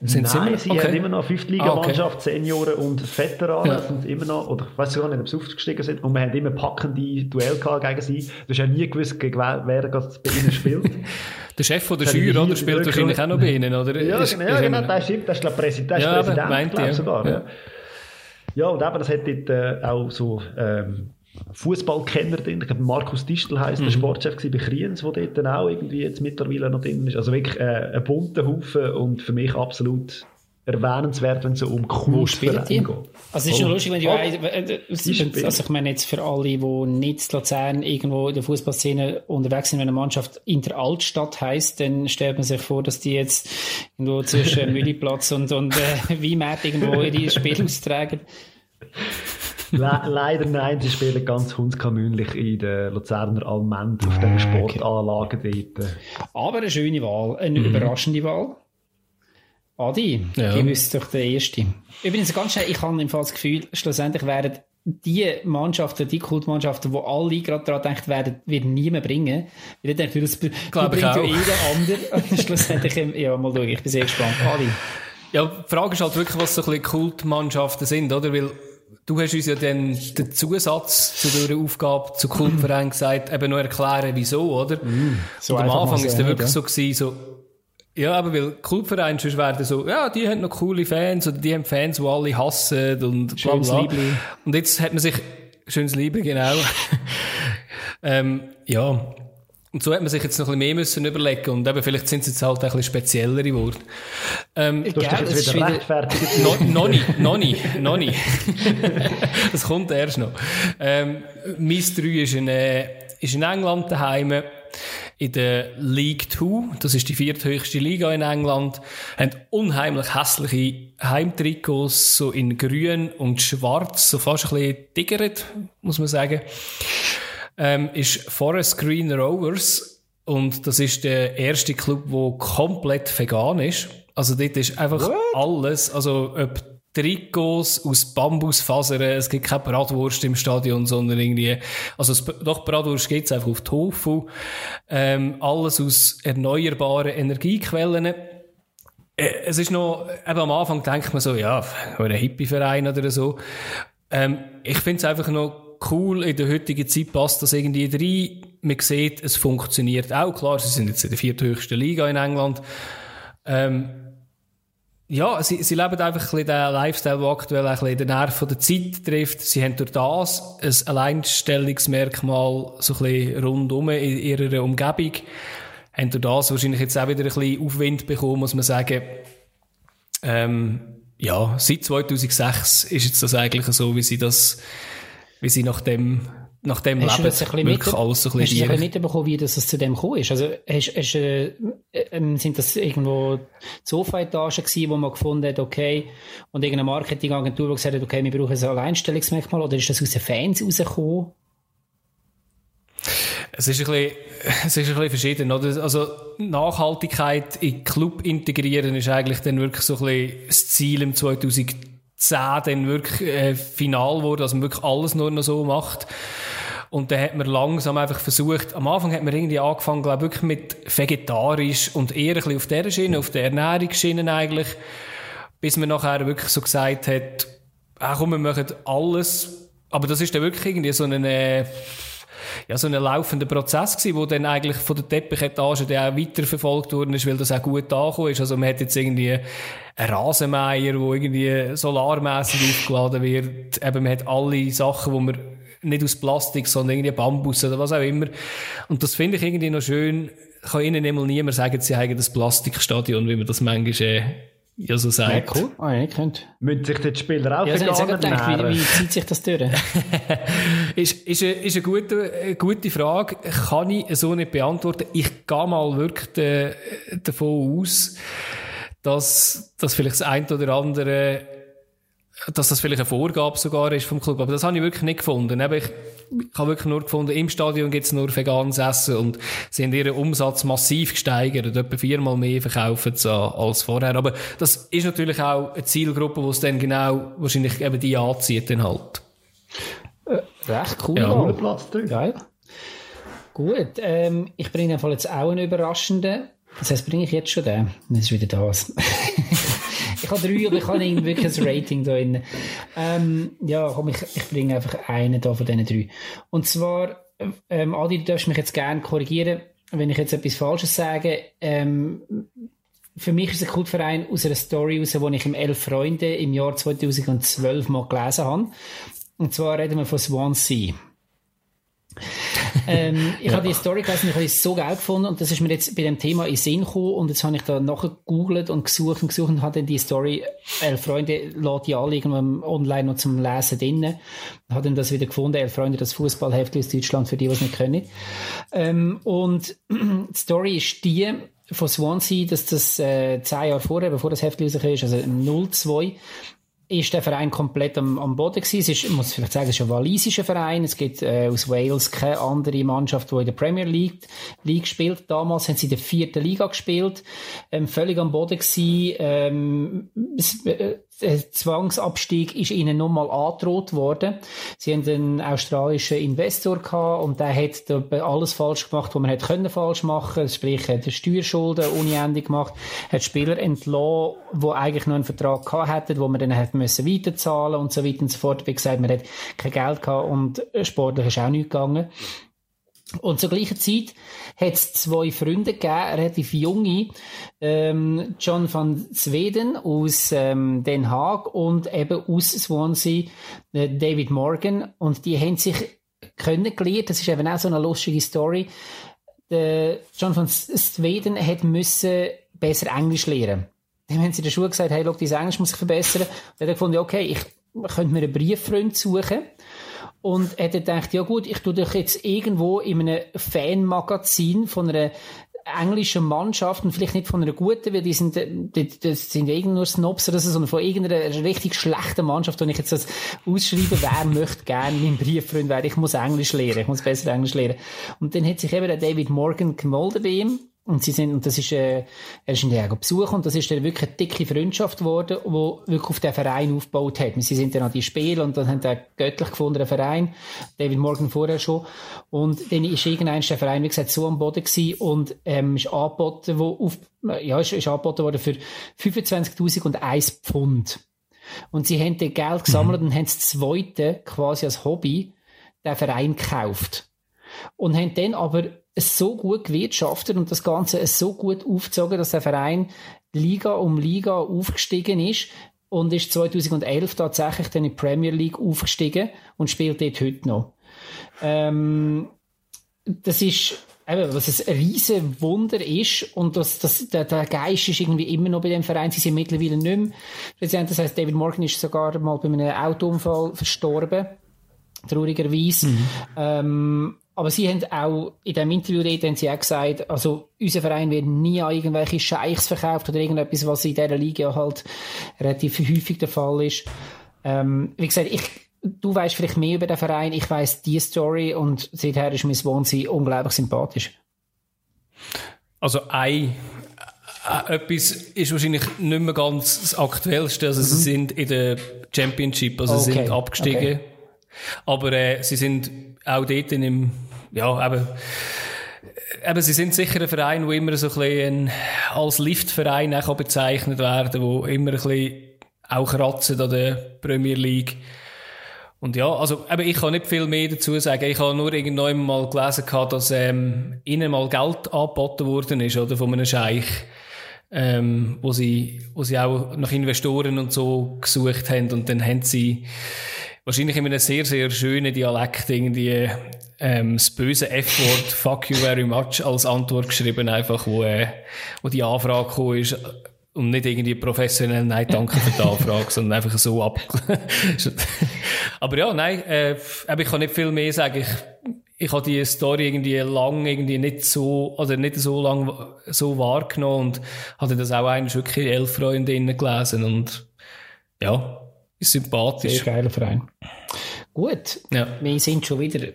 Sind Nein, sie, immer, okay. haben immer noch Fünftligamannschaft, ah, okay. Senioren und Veteranen ja. sind immer noch, oder ich weiß gar nicht, ob sie aufgestiegen sind, und wir haben immer packende Duell gegen sie. Du hast ja nie gewusst, gegen wer, wer bei ihnen spielt. der Chef von der Schür, oder, spielt wahrscheinlich auch noch bei ihnen, oder? Ja, ist, genau, ist genau, der ist, der ist glaub, Präsident, ja, Präsident, meint, ja. sogar. Ja. ja, und eben, das hat dort äh, auch so, ähm, Fußballkenner drin. Ich glaube, Markus Distel heisst, mhm. der Sportchef bei Kriens, der dort dann auch irgendwie jetzt mittlerweile noch drin ist. Also wirklich äh, ein bunter Haufen und für mich absolut erwähnenswert, wenn es so um Kultvereine geht. Also es ist nur lustig, wenn du... Äh, also ich meine jetzt für alle, die nicht in Luzern irgendwo in der Fußballszene unterwegs sind, wenn eine Mannschaft Inter Altstadt heisst, dann stellt man sich vor, dass die jetzt irgendwo zwischen Mülliplatz und, und äh, Weinmarkt irgendwo ihre Spiele austragen. Le leider nein, sie spielen ganz hundskamünlich in der Luzerner Almend auf den Sportanlagen dort. Aber eine schöne Wahl, eine mhm. überraschende Wahl. Adi, ja. du bist doch der Erste. Übrigens, ganz schnell, ich habe im Fall das Gefühl, schlussendlich werden die Mannschaften, die Kultmannschaften, die alle gerade daran denkt werden, wird niemand bringen. Ich denke, das bringt ja jeder andere. schlussendlich, ja, mal schauen, ich bin sehr gespannt. Adi. Ja, die Frage ist halt wirklich, was so ein bisschen Kultmannschaften sind, oder? Weil du hast uns ja dann den Zusatz zu der Aufgabe zu Kultverein gesagt, eben noch erklären, wieso, oder? Mm, so Und am Anfang ist es wirklich ja. so gewesen, so, ja, aber weil Clubvereine sonst werden so, ja, die haben noch coole Fans oder die haben Fans, die alle hassen und bla bla. Und jetzt hat man sich, schönes Liebe, genau. ähm, ja. Und so hat man sich jetzt noch ein bisschen mehr müssen überlegen und eben vielleicht sind es jetzt halt ein bisschen speziellere Worte. Ähm, du hast dich jetzt wieder rechtfertigt. No, noch nicht, noch nicht, noch nicht. das kommt erst noch. Ähm, Mies 3 ist in, äh, ist in England daheim in der League Two, das ist die vierthöchste Liga in England, haben unheimlich hässliche Heimtrikots, so in grün und schwarz, so fast ein bisschen diggert, muss man sagen. Ähm, ist Forest Green Rovers und das ist der erste Club, der komplett vegan ist. Also dort ist einfach What? alles, also ob Trikots aus Bambusfasern, es gibt keine Bratwurst im Stadion, sondern irgendwie, also es, doch Bratwurst gibt's einfach auf Tofu, ähm, alles aus erneuerbaren Energiequellen. Äh, es ist noch, eben am Anfang denkt man so, ja, ein Hippie-Verein oder so. Ähm, ich finde es einfach noch cool, in der heutigen Zeit passt das irgendwie rein. Man sieht, es funktioniert auch. Klar, sie sind jetzt in der vierthöchsten Liga in England. Ähm, ja, sie, sie leben einfach ein den Lifestyle, der aktuell ein bisschen den Nerv der Zeit trifft. Sie haben durch das ein Alleinstellungsmerkmal so ein bisschen rundum in ihrer Umgebung. Haben durch das wahrscheinlich jetzt auch wieder ein bisschen Aufwind bekommen, muss man sagen. Ähm, ja, seit 2006 ist jetzt das eigentlich so, wie sie das, wie sie nach dem nach dem hast Leben wirklich mit, alles so ein bisschen Hast du mitbekommen, wie das zu dem gekommen ist? Also, hast, hast, äh, äh, sind das irgendwo Sofa-Etagen gewesen, wo man gefunden hat, okay, und irgendeine Marketingagentur, die gesagt hat, okay, wir brauchen ein Alleinstellungsmerkmal, oder ist das aus den Fans rausgekommen? Es ist ein bisschen, es ist ein bisschen verschieden, oder? Also, Nachhaltigkeit in Club integrieren ist eigentlich dann wirklich so ein bisschen das Ziel im 2010 dann wirklich äh, final wurde, dass man wirklich alles nur noch so macht. Und dann hat man langsam einfach versucht, am Anfang hat man irgendwie angefangen, glaube wirklich mit vegetarisch und eher ein bisschen auf der Schiene, auf der Ernährungsschiene eigentlich, bis man nachher wirklich so gesagt hat, ach komm, wir machen alles. Aber das ist dann wirklich irgendwie so eine, ja, so ein laufender Prozess gewesen, wo dann eigentlich von der Teppichetage dann auch weiterverfolgt worden ist, weil das auch gut angekommen ist. Also man hat jetzt irgendwie einen Rasenmeier, wo irgendwie solarmäßig aufgeladen wird. Eben, man hat alle Sachen, wo man nicht aus Plastik, sondern irgendwie Bambus oder was auch immer. Und das finde ich irgendwie noch schön. Kann ihnen immer niemand sagen, sie haben das Plastikstadion, wie man das manchmal äh, ja so sagt. Ja, cool. Ah, ja, könnt. Müssen sich die Spieler auch ja, also gedacht, wie, wie zieht sich das durch? ist, ist, eine, ist eine, gute, eine gute Frage. Kann ich so nicht beantworten. Ich gehe mal wirklich de, davon aus, dass, dass vielleicht das eine oder andere dass das vielleicht eine Vorgabe sogar ist vom Club. Aber das habe ich wirklich nicht gefunden. ich, ich habe wirklich nur gefunden, im Stadion gibt es nur veganes Essen und sie haben ihren Umsatz massiv gesteigert. Etwa viermal mehr verkaufen sie als vorher. Aber das ist natürlich auch eine Zielgruppe, die es dann genau wahrscheinlich eben die anzieht dann halt. Äh, recht cool. Ja. Platz Geil. Gut, ähm, ich bringe einfach jetzt auch einen überraschenden. Das heißt, bringe ich jetzt schon den? Das ist wieder das. Ich habe drei, aber ich habe wirklich ein Rating da drin. Ähm, ja, komm, ich, ich bringe einfach einen da von diesen drei. Und zwar, ähm, Adi, du darfst mich jetzt gerne korrigieren, wenn ich jetzt etwas Falsches sage. Ähm, für mich ist ein Kultverein aus einer Story raus, die ich im Elf Freunde im Jahr 2012 mal gelesen habe. Und zwar reden wir von Swansea ähm, ich ja. habe die Story gelesen, ich habe es so geil gefunden und das ist mir jetzt bei dem Thema in Sinn gekommen und jetzt habe ich da nachher gegoogelt und gesucht und gesucht und habe dann die Story, elf Freunde lädt die alle irgendwann online noch zum Lesen drinnen. Habe dann das wieder gefunden, elf Freunde, das Fußballheft aus Deutschland, für die, die es nicht können. Ähm, und die Story ist die, von Swansea, dass das äh, zehn Jahre vorher, bevor das Heft rausgekommen ist, also 02, ist der Verein komplett am, am Boden gewesen. Es ist, ich muss vielleicht sagen, es ist ein walisischer Verein. Es gibt äh, aus Wales keine andere Mannschaft, die in der Premier League, League spielt. Damals haben sie in der vierten Liga gespielt, ähm, völlig am Boden gewesen. Ähm, es, äh, Zwangsabstieg ist ihnen nochmal angedroht worden. Sie haben einen australischen Investor gehabt und der hat alles falsch gemacht, was man hätte können falsch machen, sprich hat Steuerschulden unendig gemacht, hat Spieler entlassen, die eigentlich noch einen Vertrag gehabt hätten, wo man dann hätte müssen weiterzahlen und so weiter und so fort. Wie gesagt, man hat kein Geld gehabt und sportlich ist auch nichts gegangen. Und zur gleichen Zeit hat es zwei Freunde gegeben, relativ junge, ähm, John van Zweden aus ähm, Den Haag und eben aus Swansea äh, David Morgan. Und die haben sich kennengelernt. Das ist eben auch so eine lustige Story. Der John van Zweden hat müssen besser Englisch lernen. Dann haben sie in der Schule gesagt, hey, look, dein Englisch muss sich verbessern. Und dann hat er gefunden, okay, ich könnte mir einen Brieffreund suchen. Und er hat gedacht, ja gut, ich tue dich jetzt irgendwo in einem Fanmagazin von einer englischen Mannschaft und vielleicht nicht von einer guten, weil die sind, die, das sind irgendwie nur Snobs oder so, sondern von irgendeiner richtig schlechten Mannschaft, und ich jetzt das ausschreibe, wer möchte gerne mein Brieffreund werden. Ich muss Englisch lernen, ich muss besser Englisch lernen. Und dann hat sich eben der David Morgan gemeldet bei ihm und sie sind, und das ist, äh, er ist in der besuchen und das ist dann wirklich eine dicke Freundschaft geworden, die wirklich auf den Verein aufgebaut hat. Sie sind dann an die Spiele und dann haben sie göttlich gefundenen Verein, David Morgan vorher schon. Und dann ist irgendein der Verein, wie gesagt, so am Boden gewesen und, ähm, ist angeboten, wo auf, ja, ist, ist angeboten worden für 25.001 Pfund. Und sie haben dann Geld gesammelt mhm. und haben das zweite quasi als Hobby den Verein gekauft. Und haben dann aber so gut gewirtschaftet und das Ganze so gut aufgezogen, dass der Verein Liga um Liga aufgestiegen ist und ist 2011 tatsächlich dann in die Premier League aufgestiegen und spielt dort heute noch. Ähm, das ist eben, was ein riesen Wunder ist und das, das, der, der Geist ist irgendwie immer noch bei dem Verein. Sie sind mittlerweile nicht mehr präsent. Das heißt, David Morgan ist sogar mal bei einem Autounfall verstorben. Traurigerweise. Mhm. Ähm, aber sie haben auch in dem Interview dort haben sie auch gesagt, also unser Verein wird nie an irgendwelche Scheichs verkauft oder irgendetwas, was in dieser Liga halt relativ häufig der Fall ist. Ähm, wie gesagt, ich, du weißt vielleicht mehr über den Verein, ich weiß die Story und seither ist mir Swansea unglaublich sympathisch. Also ein äh, etwas ist wahrscheinlich nicht mehr ganz das Aktuellste. Also mhm. sie sind in der Championship, also okay. sie sind abgestiegen. Okay. Aber äh, sie sind auch dort in dem ja, eben, eben, sie sind sicher ein Verein, wo immer so ein bisschen als Liftverein auch bezeichnet werden, wo immer ein bisschen auch kratzen an der Premier League. Und ja, also, eben, ich kann nicht viel mehr dazu sagen. Ich habe nur irgendwann mal gelesen gehabt, dass, ähm, ihnen mal Geld angeboten worden ist, oder, von einem Scheich. Ähm, wo sie, wo sie auch nach Investoren und so gesucht haben und dann haben sie wahrscheinlich in einem sehr, sehr schönen Dialekt irgendwie ähm, das böse F-Wort «Fuck you very much» als Antwort geschrieben, einfach, wo, äh, wo die Anfrage gekommen ist und nicht irgendwie professionell «Nein, danke für die Anfrage», sondern einfach so ab. Aber ja, nein, äh, ich kann nicht viel mehr sagen. Ich, ich habe die Story irgendwie lang irgendwie nicht so, oder nicht so lang so wahrgenommen und hatte das auch eigentlich wirklich elf Freundinnen gelesen und ja, ist sympathisch. Sehr geiler Verein. Gut, ja. wir sind schon wieder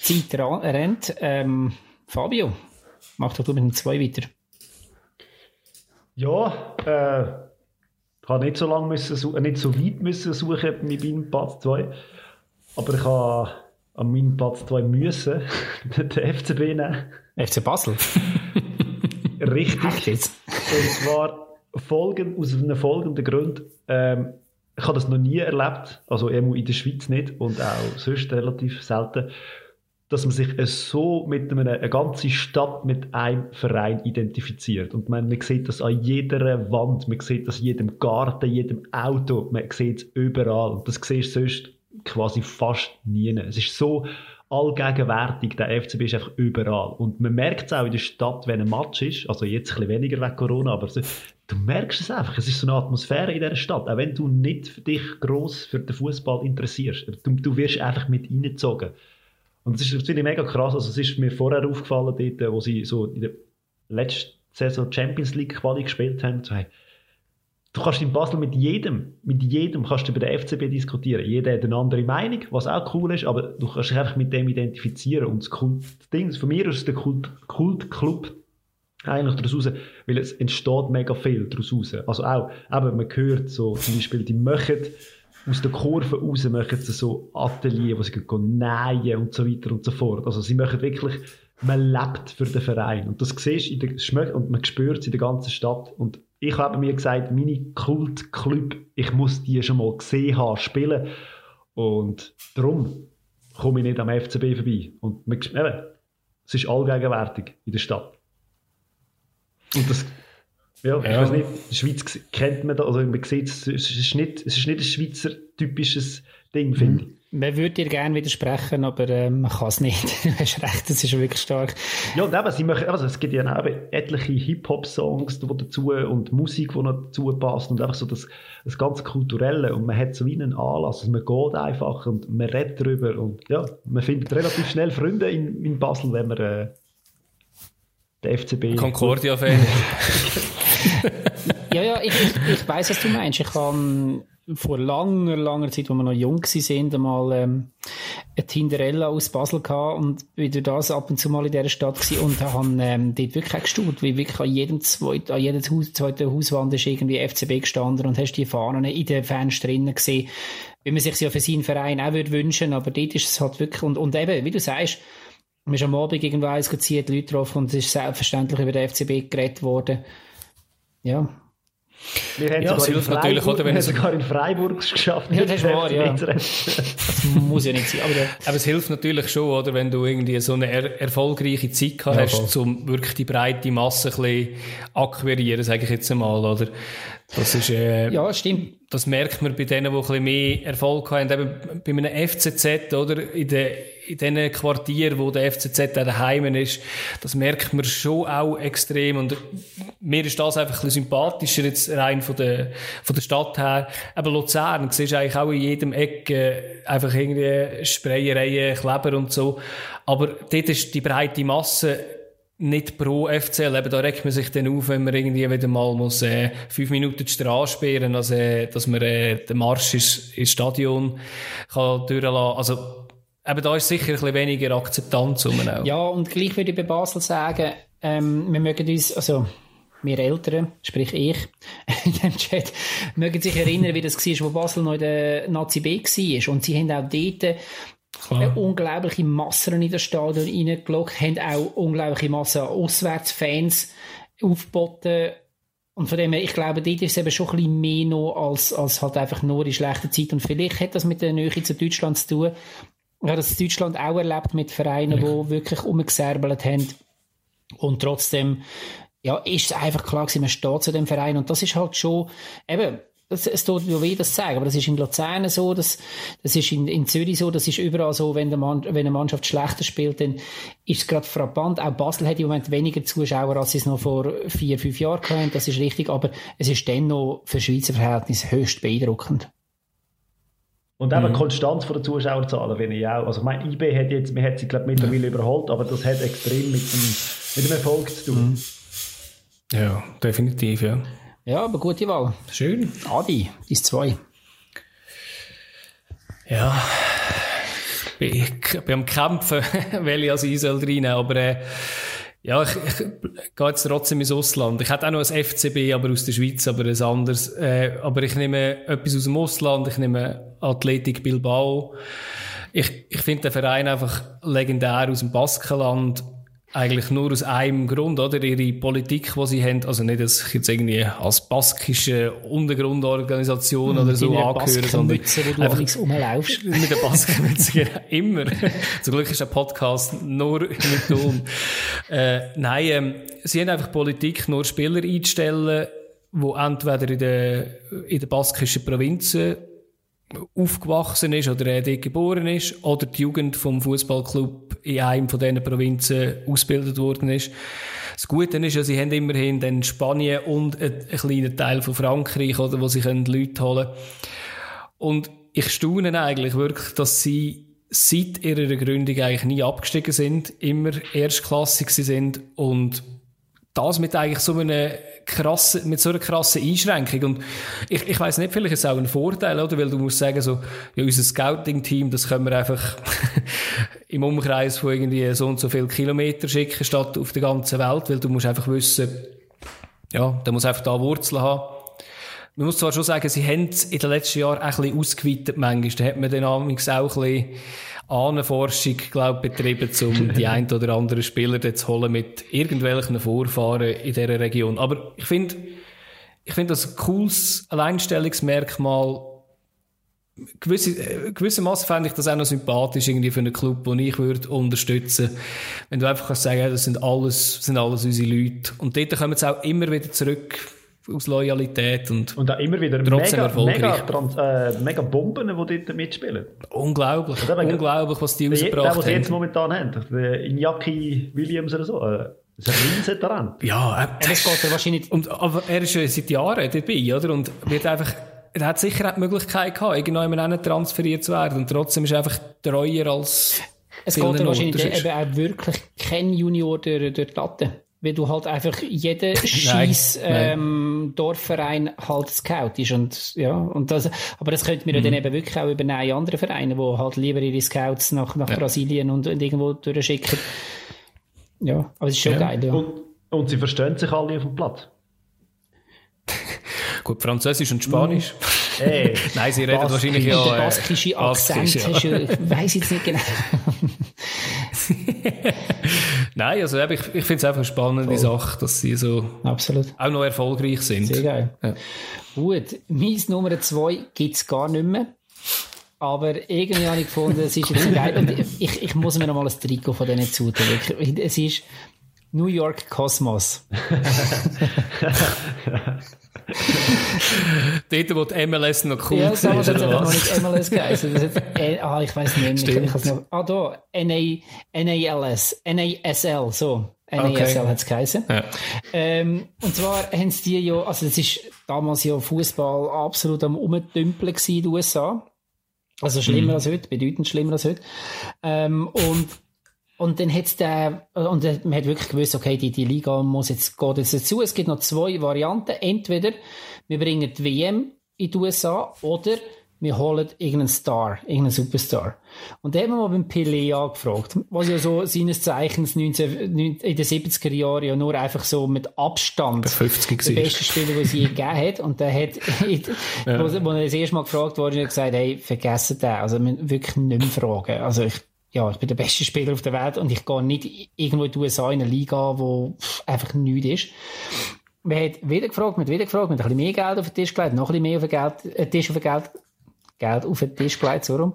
Zeit rennt. Ähm, Fabio, mach doch du mit dem 2 weiter. Ja, äh, ich habe nicht so lange müssen, äh, nicht so weit müssen suchen mit meinem Platz 2. Aber ich habe an meinem Platz 2 müssen den FCB nehmen. FC Basel? Richtig. Und zwar folgend, aus einem folgenden Grund. Ähm, ich habe das noch nie erlebt, also in der Schweiz nicht und auch sonst relativ selten, dass man sich so mit einer eine ganze Stadt mit einem Verein identifiziert. Und man, man sieht das an jeder Wand, man sieht das in jedem Garten, jedem Auto, man sieht es überall. Und das siehst du sonst quasi fast nie. Es ist so allgegenwärtig, der FCB ist einfach überall. Und man merkt es auch in der Stadt, wenn ein Match ist, also jetzt ein bisschen weniger wegen Corona, aber so, du merkst es einfach. Es ist so eine Atmosphäre in dieser Stadt. Auch wenn du nicht dich gross für den Fußball interessierst. Du, du wirst einfach mit reingezogen. Und das ist natürlich mega krass. Also, es ist mir vorher aufgefallen, dort, wo sie so in der letzten Saison Champions League Quali gespielt haben. So, hey, du kannst in Basel mit jedem, mit jedem kannst du über den FCB diskutieren. Jeder hat eine andere Meinung, was auch cool ist, aber du kannst dich einfach mit dem identifizieren. Und das, Kult, das Ding, von mir ist der Kult, Kultclub eigentlich daraus raus, weil es entsteht mega viel daraus raus. Also auch, eben, man hört so, zum Beispiel, die machen aus der Kurve raus, machen sie so Atelier, wo sie nähen und so weiter und so fort. Also sie machen wirklich, man lebt für den Verein. Und das siehst in der, und man spürt es in der ganzen Stadt. Und ich habe mir gesagt, meine Kultclub, ich muss die schon mal gesehen haben, spielen. Und darum komme ich nicht am FCB vorbei. Und man, eben, es ist allgegenwärtig in der Stadt. Und das, ja, ja. ich weiß nicht, in der Schweiz kennt man das, also man sieht es, es ist nicht, es ist nicht ein Schweizer typisches Ding, finde ich. Man würde dir gerne widersprechen, aber äh, man kann es nicht. du hast recht, das ist wirklich stark. Ja, und eben, sie machen, also es gibt ja auch etliche Hip-Hop-Songs dazu und Musik, die noch dazu passt und einfach so das, das ganze Kulturelle und man hat so wie einen Anlass, also man geht einfach und man redet darüber und ja, man findet relativ schnell Freunde in, in Basel, wenn man äh, der FCB... Concordia-Fan. ja, ja, ich, ich, ich weiß, was du meinst. Ich habe vor langer, langer Zeit, wo wir noch jung sind, einmal ähm, eine Tinderella aus Basel gehabt und wieder das ab und zu mal in dieser Stadt gewesen und haben ähm, dort wirklich auch gestaunt, wie wirklich an jedem zweiten, an jedem zweiten Hauswand ist irgendwie FCB gestanden und hast die Fahnen in den Fenstern gesehen, wie man sich ja für seinen Verein auch würde wünschen, aber dort ist es halt wirklich, und, und eben, wie du sagst, man ist am Abend irgendwo eins die Leute drauf und es ist selbstverständlich über den FCB geredet worden. Ja, wir haben ja, sogar, in natürlich, oder, wenn wir sogar in Freiburg geschafft. Ja, das ist wahr, ja. das muss ja nicht sein. Aber, aber es hilft natürlich schon, oder, wenn du irgendwie so eine er erfolgreiche Zeit gehabt hast, um wirklich die breite Masse ein bisschen akquirieren, sage ich jetzt einmal, oder? Das ist, äh, ja, stimmt. Das merkt man bei denen, die ein bisschen mehr Erfolg haben. Eben bei einem FCZ, oder? In den, in den Quartieren, wo der FCZ daheim ist, das merkt man schon auch extrem. Und mir ist das einfach ein bisschen sympathischer, jetzt rein von der, von der Stadt her. Eben Luzern, siehst du eigentlich auch in jedem Eck, einfach irgendwie Sprayereien, Kleber und so. Aber dort ist die breite Masse, nicht pro FCL. Eben, da regt man sich dann auf, wenn man irgendwie wieder mal muss, äh, fünf Minuten die Straße sperren, also, äh, dass man äh, den Marsch ins, ins Stadion kann durchlassen. Also, eben, da ist sicher ein bisschen weniger Akzeptanz um auch. Ja, und gleich würde ich bei Basel sagen, ähm, wir mögen uns, also, wir Eltern, sprich ich, in dem Chat, mögen sich erinnern, wie das war, wo Basel noch in der Nazi B war. Und sie haben auch dort Klar. unglaubliche Massen in das Stadion reingelockt, haben auch unglaubliche Massen an Auswärtsfans aufgeboten. Und von dem her, ich glaube, dort ist es eben schon ein bisschen mehr noch als, als halt einfach nur in schlechter Zeit. Und vielleicht hat das mit der Nähe zu Deutschland zu tun. Habe das Deutschland auch erlebt mit Vereinen, ja. die wirklich umgesärbelt haben. Und trotzdem, ja, ist es einfach klar gewesen, man steht zu dem Verein. Und das ist halt schon, eben, es, es tut mir weh, das zu sagen, aber das ist in Luzern so, das, das ist in, in Zürich so, das ist überall so, wenn, der Mann, wenn eine Mannschaft schlechter spielt, dann ist es gerade frappant. Auch Basel hat im Moment weniger Zuschauer, als sie es noch vor vier, fünf Jahren hatten, das ist richtig, aber es ist dennoch für Schweizer Verhältnisse höchst beeindruckend. Und eben mhm. Konstanz von den Zuschauerzahlen finde ich auch. Also ich meine, IB hat jetzt, man hat sie glaube mittlerweile ja. überholt, aber das hat extrem mit dem, mit dem Erfolg zu tun. Mhm. Ja, definitiv, ja. Ja, aber gute Wahl. Schön. Adi, ist zwei. Ja, ich bin am Kämpfen, weil ich als Isel rein, aber äh, ja, ich, ich gehe jetzt trotzdem ins Ausland. Ich hätte auch noch ein FCB, aber aus der Schweiz, aber ein anderes. Äh, aber ich nehme etwas aus dem Ausland, ich nehme Athletik Bilbao. Ich, ich finde den Verein einfach legendär aus dem Baskenland eigentlich nur aus einem Grund, oder? Ihre Politik, die sie haben, also nicht, dass ich jetzt irgendwie als baskische Untergrundorganisation mm, oder so angehöre, sondern einfach rumlaufst. mit der Baskenmütze, immer. Zum Glück ist ein Podcast nur mit Ton. äh, nein, ähm, sie haben einfach Politik, nur Spieler einzustellen, die entweder in den, in den baskischen Provinzen aufgewachsen ist oder er dort geboren ist oder die Jugend vom Fußballclub in einem von diesen Provinzen ausgebildet worden ist. Das Gute ist ja, sie haben immerhin dann Spanien und einen kleinen Teil von Frankreich, oder, wo sie Leute holen können. Und ich staune eigentlich wirklich, dass sie seit ihrer Gründung eigentlich nie abgestiegen sind, immer erstklassig sind und das mit eigentlich so einem krassen, mit so einer krassen Einschränkung. Und ich, ich weiss nicht, vielleicht ist es auch ein Vorteil, oder? Weil du musst sagen, so, ja, unser Scouting-Team, das können wir einfach im Umkreis von irgendwie so und so viel Kilometer schicken, statt auf der ganzen Welt, weil du musst einfach wissen, ja, der muss einfach da Wurzeln haben. Man muss zwar schon sagen, sie haben es in den letzten Jahren ein bisschen ausgeweitet manchmal. Da hat man dann auch ein bisschen Ahnenforschung, glaube betrieben, um die ein oder anderen Spieler zu holen mit irgendwelchen Vorfahren in dieser Region. Aber ich finde, ich finde das ein cooles Alleinstellungsmerkmal. Gewisse, äh, gewissermaßen fände ich das auch noch sympathisch irgendwie für einen Club, den ich würde unterstützen. Wenn du einfach kannst sagen, das sind alles, das sind alles unsere Leute. Und dort kommen sie auch immer wieder zurück aus Loyalität und, und auch immer wieder mega, mega, trans, äh, mega Bomben, die dort mitspielen. Unglaublich, unglaublich, was die rausgebracht haben. Der, was sie jetzt momentan haben, der Iñaki Williams oder so, äh, das ist ein Riesentalent. Ja, äh, das geht wahrscheinlich... Und, aber er ist schon seit Jahren dabei, oder? Und wird einfach... Er hat sicher die Möglichkeit gehabt, irgendwann transferiert zu werden. Und trotzdem ist er einfach treuer als... Es geht wahrscheinlich eben auch wirklich kein Junior durch, durch die Latte weil du halt einfach jeden scheiß ähm, Dorfverein halt Scout ist und ja und das aber das könnte man mhm. dann eben wirklich auch übernehmen andere Vereine wo halt lieber ihre Scouts nach, nach ja. Brasilien und, und irgendwo durchschicken ja aber es ist schon ja. geil ja. Und, und, sie verstehen sich alle auf dem Platz gut Französisch und Spanisch hey, nein sie reden Bas wahrscheinlich ja der baskische Akzent Baskisch, ja. weiß jetzt nicht genau Nein, also ich, ich finde es einfach eine spannende Voll. Sache, dass sie so Absolut. auch noch erfolgreich sind. Sehr geil. Ja. Gut, mein Nummer zwei gibt es gar nicht mehr. Aber irgendwie habe ich gefunden, es ist jetzt geil. Und ich, ich muss mir noch mal ein Trikot von denen zutun. Es ist New York Cosmos. Dort, wo die MLS noch cool ja, ist. Ja, das hat noch nicht MLS geheißen. Äh, ah, ich weiß nicht mehr. Ich, noch, ah, da, NA, NALS, NASL, so. NASL okay. hat es geheißen. Ja. Ähm, und zwar haben sie die ja, also das ist damals ja Fußball absolut am Umdümpeln in den USA. Also schlimmer mhm. als heute, bedeutend schlimmer als heute. Ähm, und und dann hat's der, und man hat wirklich gewusst, okay, die, die Liga muss jetzt, geht jetzt dazu. Es gibt noch zwei Varianten. Entweder wir bringen die WM in die USA oder wir holen irgendeinen Star, irgendeinen Superstar. Und da haben wir mal beim Pelé angefragt, was ja so seines Zeichens 19, in den 70er Jahren ja nur einfach so mit Abstand der, 50 der beste Spieler, den sie je gegeben hat. Und der hat, ja. wo, wo er das erste Mal gefragt wurde, hat gesagt, hey, vergessen den. Also, wir wirklich nicht mehr fragen. Also, ich, ja, ich bin der beste Spieler auf der Welt und ich gehe nicht irgendwo in die USA in eine Liga, wo einfach nichts ist. Man hat wieder gefragt, man hat wieder gefragt, man hat ein bisschen mehr Geld auf den Tisch gelegt, noch ein bisschen mehr auf den Geld, äh, Tisch auf den Geld, Geld auf den Tisch gelegt, so rum.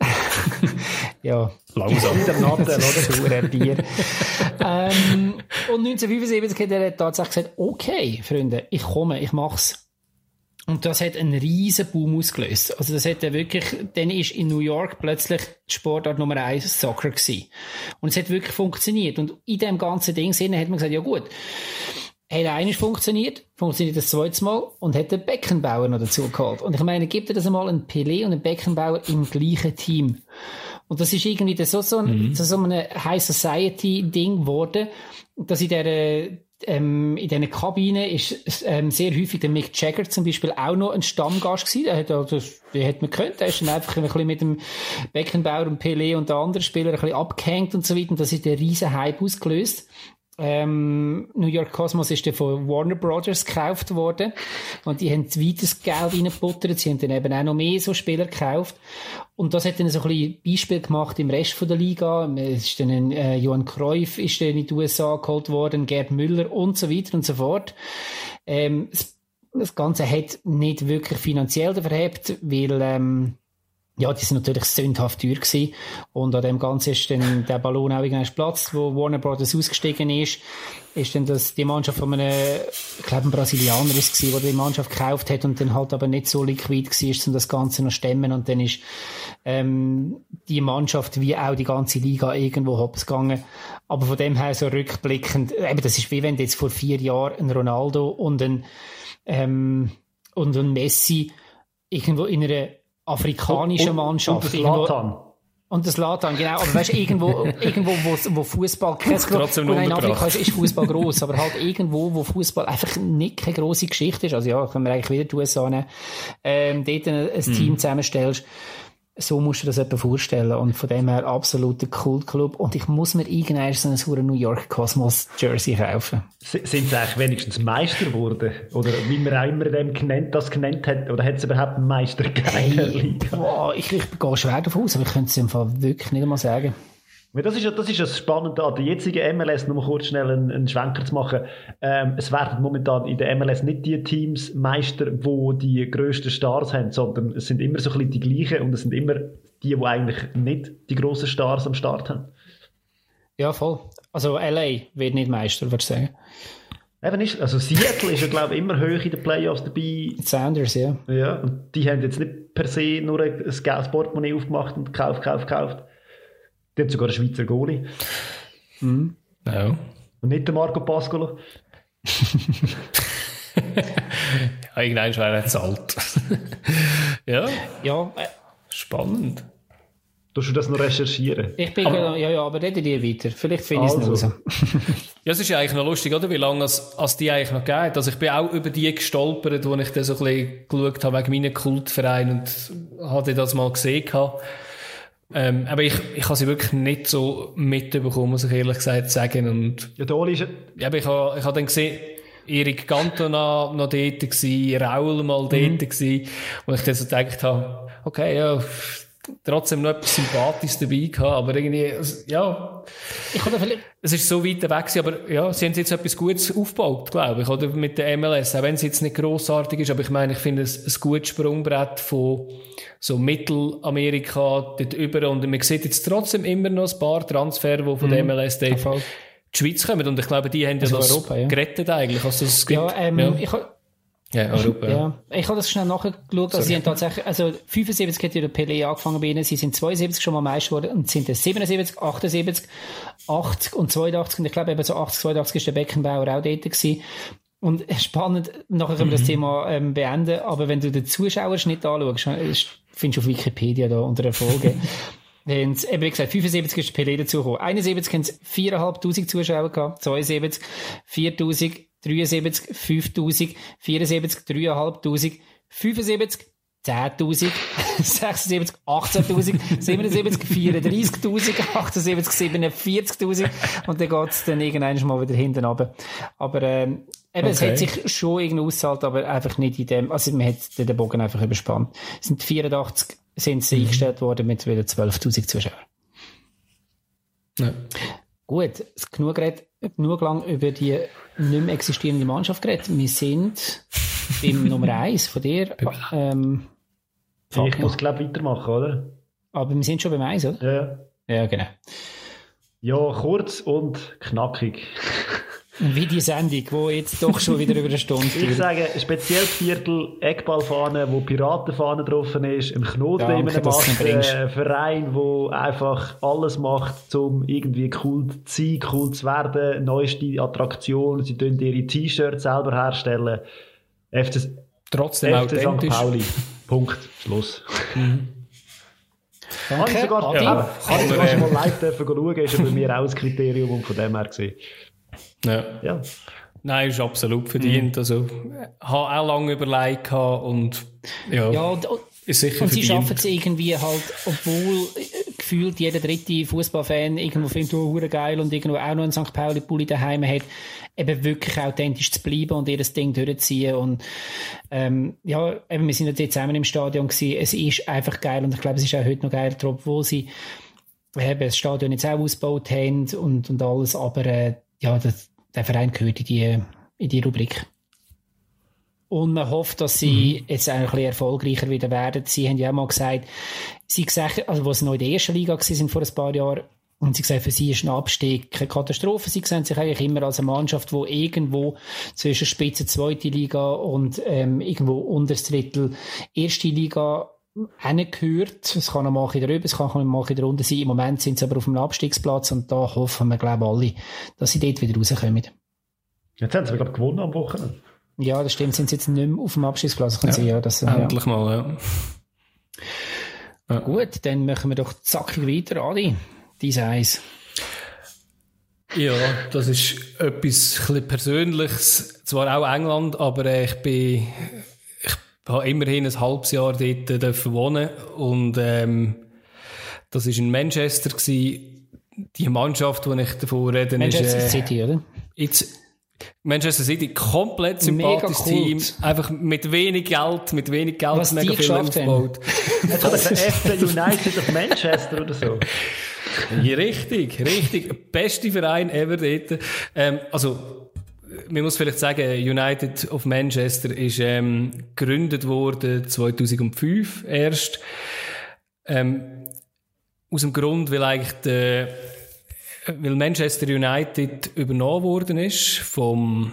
ja. Langsam. Der Nadel, oder? Sauer Bier. ähm, und 1975 hat er tatsächlich gesagt, okay, Freunde, ich komme, ich mach's. Und das hat einen riesen Boom ausgelöst. Also das hat wirklich, dann ist in New York plötzlich die Sportart Nummer eins Soccer gewesen. Und es hat wirklich funktioniert. Und in dem ganzen Ding Sinne hat man gesagt, ja gut, hat eines funktioniert, funktioniert das zweite Mal und hat den Beckenbauer noch dazu geholt. Und ich meine, gibt er das einmal einen Pelé und einen Beckenbauer im gleichen Team? Und das ist irgendwie so, so ein, mhm. so ein High Society Ding geworden, dass in der ähm, in diesen Kabinen ist ähm, sehr häufig der Mick Jagger zum Beispiel auch noch ein Stammgast gewesen. Der hat, also, den hätte man können. Der ist dann einfach ein bisschen mit dem Beckenbauer und Pelé und den anderen Spielern ein bisschen abgehängt und so weiter. Und das ist der riesen Hype ausgelöst. Ähm, New York Cosmos ist dann von Warner Brothers gekauft worden und die haben weiteres Geld reingebuttert. Sie haben dann eben auch noch mehr so Spieler gekauft. Und das hat dann so ein bisschen Beispiel gemacht im Rest von der Liga. Es ist dann ein, äh, Johann Cruyff ist dann in die USA geholt worden, Gerd Müller und so weiter und so fort. Ähm, das, das Ganze hat nicht wirklich finanziell verhebt, weil ähm, ja, die sind natürlich sündhaft teuer gewesen. Und an dem Ganzen ist dann der Ballon auch irgendwann Platz, wo Warner Brothers ausgestiegen ist, ist dann das, die Mannschaft von einem, ich glaube, ein Brasilianer ist gewesen, der die Mannschaft gekauft hat und dann halt aber nicht so liquid war, um das Ganze noch stemmen. Und dann ist, ähm, die Mannschaft wie auch die ganze Liga irgendwo hops gegangen. Aber von dem her so rückblickend, eben, das ist wie wenn jetzt vor vier Jahren ein Ronaldo und ein, ähm, und ein Messi irgendwo in einer afrikanische Mannschaft. Und, und Und das Latan, genau. Aber weißt du, irgendwo, irgendwo, wo, Fußball, trotzdem in Afrika ist, ist Fußball gross, aber halt irgendwo, wo Fußball einfach nicht keine grosse Geschichte ist. Also ja, können wir eigentlich wieder die USA nehmen, ähm, dort ein, ein Team mhm. zusammenstellst so musst du dir das etwa vorstellen. Und von dem her absoluter Kultclub. Und ich muss mir irgendwann so ein New York Cosmos Jersey kaufen. Sind sie eigentlich wenigstens Meister geworden? Oder wie man auch immer dem genannt, das genannt hat? Oder hat es überhaupt einen Meister gegeben? Hey, boah, ich, ich gehe schwer davon aus, aber ich könnte es im Fall wirklich nicht einmal sagen. Das ist, das ist das Spannende an der jetzigen MLS, nur mal kurz schnell einen, einen Schwenker zu machen. Ähm, es werden momentan in der MLS nicht die Teams Meister, wo die grössten Stars haben, sondern es sind immer so ein bisschen die gleichen und es sind immer die, die eigentlich nicht die grossen Stars am Start haben. Ja, voll. Also LA wird nicht Meister, würde ich sagen. Eben ist, also Seattle ist ja, glaube ich, immer hoch in den Playoffs dabei. Sounders, ja. Ja, und die haben jetzt nicht per se nur ein Geldsportmoney aufgemacht und gekauft, gekauft, gekauft die haben sogar einen Schweizer Goalie. Mhm. Ja. Und nicht der Marco Pascolo. ja, irgendwann ist er zu alt. ja. Ja. Spannend. Tust du das noch recherchieren? Ich bin, aber, ja, ja, aber rede dir weiter. Vielleicht finde ich es also. ja, es ist ja eigentlich noch lustig, oder? Wie lange es, als die eigentlich noch geht. Also ich bin auch über die gestolpert, wo ich dann so ein bisschen geschaut habe wegen meinem Kultverein und hatte das mal gesehen gehabt. Ähm, aber ich, ich habe sie wirklich nicht so mitbekommen, muss ich ehrlich gesagt sagen. Und, ja, der ist ja, aber ich habe, ich habe dann gesehen, Erik Cantona noch dort gewesen, Raul mal dort mhm. gewesen, und ich dann so gedacht habe, okay, ja, trotzdem noch etwas Sympathisches dabei gehabt, aber irgendwie, ja. Ich habe vielleicht... Es ist so weit weg gewesen, aber ja, sie haben jetzt etwas Gutes aufgebaut, glaube ich, oder? Mit der MLS, auch wenn es jetzt nicht grossartig ist, aber ich meine, ich finde es ein gutes Sprungbrett von so Mittelamerika dort über und man sieht jetzt trotzdem immer noch ein paar Transfer, die von mhm. der MLS dort die Schweiz kommen und ich glaube, die haben ja also das Europa, ja. gerettet eigentlich, also das gibt. Ja, ähm, ja. ich ja, Europa. ja. Ich habe das schnell nachgeschaut. Also, sie haben tatsächlich, also 75 hat ja der Pelé angefangen bei ihnen. Sie sind 72 schon mal Meister geworden und sind 77, 78, 80 und 82. Und ich glaube eben so 80, 82 ist der Beckenbauer auch dort gewesen. Und spannend, nachher können wir das mhm. Thema ähm, beenden, aber wenn du den Zuschauerschnitt anschaust, äh, findest du auf Wikipedia da unter der Folge, haben eben wie gesagt, 75 ist Pelé dazugekommen. 71 haben es 4'500 Zuschauer gehabt, 72, 4000, 73, 5000, 74, 3500, 75, 10.000, 76, 18.000, 77, 34.000, 78, 47.000 und dann geht es dann irgendwann mal wieder hinten runter. Aber ähm, eben, okay. es hat sich schon irgendwie ausgezahlt, aber einfach nicht in dem, also man hat den Bogen einfach überspannt. Es sind 84 sind sie mhm. eingestellt worden mit wieder 12.000 Zuschauern. Ja. Gut, genug, geredet, genug lang über die nicht mehr existierende Mannschaft geredet. Wir sind beim Nummer 1 von dir. Ähm, ich muss, glaube weitermachen, oder? Aber wir sind schon beim 1, oder? Ja. Ja, genau. Ja, kurz und knackig. Wie die Sendung, die jetzt doch schon wieder über eine Stunde geht. Ich sage, speziell Viertel, Eckballfahne, wo Piratenfahne drauf ist, ein Knoten Danke, in einem Mast, äh, Verein, wo einfach alles macht, um irgendwie cool zu sein, cool zu werden, neueste Attraktion, sie tun ihre T-Shirts selber herstellen. FC, Trotzdem FC St. Pauli. Punkt. Schluss. Mhm. Danke. Ich sogar, ja, ja, habe ich sogar schon mal live dürfen schauen, ist bei mir auch ein Kriterium und von dem her gesehen. Ja. ja. Nein, ist absolut verdient. Mhm. Also, habe auch lange überlegt und ja, ja und, ist sicher Und sie schaffen es irgendwie halt, obwohl äh, gefühlt jeder dritte Fußballfan irgendwo findet, oh, geil und irgendwo auch noch einen St. Pauli-Pulli daheim hat, eben wirklich authentisch zu bleiben und ihr Ding durchzuziehen. Und ähm, ja, eben, wir sind jetzt zusammen im Stadion gewesen. Es ist einfach geil und ich glaube, es ist auch heute noch geil, obwohl sie eben das Stadion jetzt auch ausgebaut haben und, und alles, aber äh, ja, das, der Verein gehört in die, in die Rubrik. Und man hofft, dass sie mhm. jetzt ein bisschen erfolgreicher wieder werden. Sie haben ja auch mal gesagt, sie gesagt, also, wo sie noch in der ersten Liga sind vor ein paar Jahren, und sie gesagt, für sie ist ein Abstieg keine Katastrophe. Sie sehen sich eigentlich immer als eine Mannschaft, wo irgendwo zwischen Spitze zweite Liga und ähm, irgendwo unters Drittel erste Liga hingehört. Es kann noch mal drüber, es kann noch mal drunter sein. Im Moment sind sie aber auf dem Abstiegsplatz und da hoffen wir, glaube ich, alle, dass sie dort wieder rauskommen. Jetzt haben sie, glaube ich, gewonnen am Wochenende. Ja, das stimmt. Sind sie jetzt nicht mehr auf dem Abstiegsplatz? Ja, sie, ja, das, endlich ja. mal, ja. Ja. Gut, dann machen wir doch zackig weiter, Adi. Dein Eis. Ja, das ist etwas Persönliches. Zwar auch England, aber äh, ich bin, ich habe immerhin ein halbes Jahr dort dürfen wohnen und ähm, das ist in Manchester gewesen. Die Mannschaft, die ich davon rede, Manchester ist äh, City, oder? Jetzt Manchester City, komplett sympathisches Team. Einfach mit wenig Geld, mit wenig Geld Was mega viel aufgebaut. Also FC United of Manchester oder so. Ja, richtig, richtig. Beste Verein ever dort. Ähm, also, man muss vielleicht sagen, United of Manchester ist ähm, gegründet worden 2005 erst. Ähm, aus dem Grund, weil eigentlich der weil Manchester United übernommen worden ist vom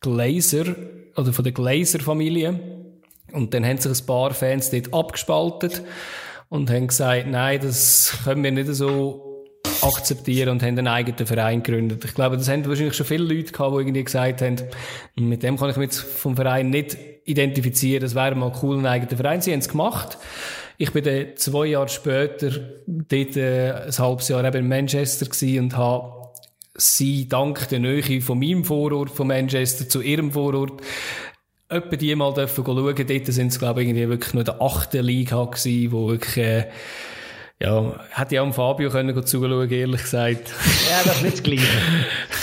Glazer oder von der Glazer-Familie. Und dann haben sich ein paar Fans dort abgespaltet und haben gesagt, nein, das können wir nicht so akzeptieren und haben einen eigenen Verein gegründet. Ich glaube, das haben wahrscheinlich schon viele Leute gehabt, die irgendwie gesagt haben, mit dem kann ich mich vom Verein nicht identifizieren, das wäre mal cool, einen eigenen Verein. Sie haben es gemacht. Ich bin dann zwei Jahre später dort äh, ein halbes Jahr eben in Manchester gewesen und habe sie dank der Nähe von meinem Vorort von Manchester zu ihrem Vorort etwa die mal dürfen schauen. Dort sind es, glaube ich, irgendwie wirklich nur der achte Liga gewesen, wo wirklich, äh, ja, hätte ich auch Fabio können zuschauen, ehrlich gesagt. Ja, das ist nicht das Gleiche.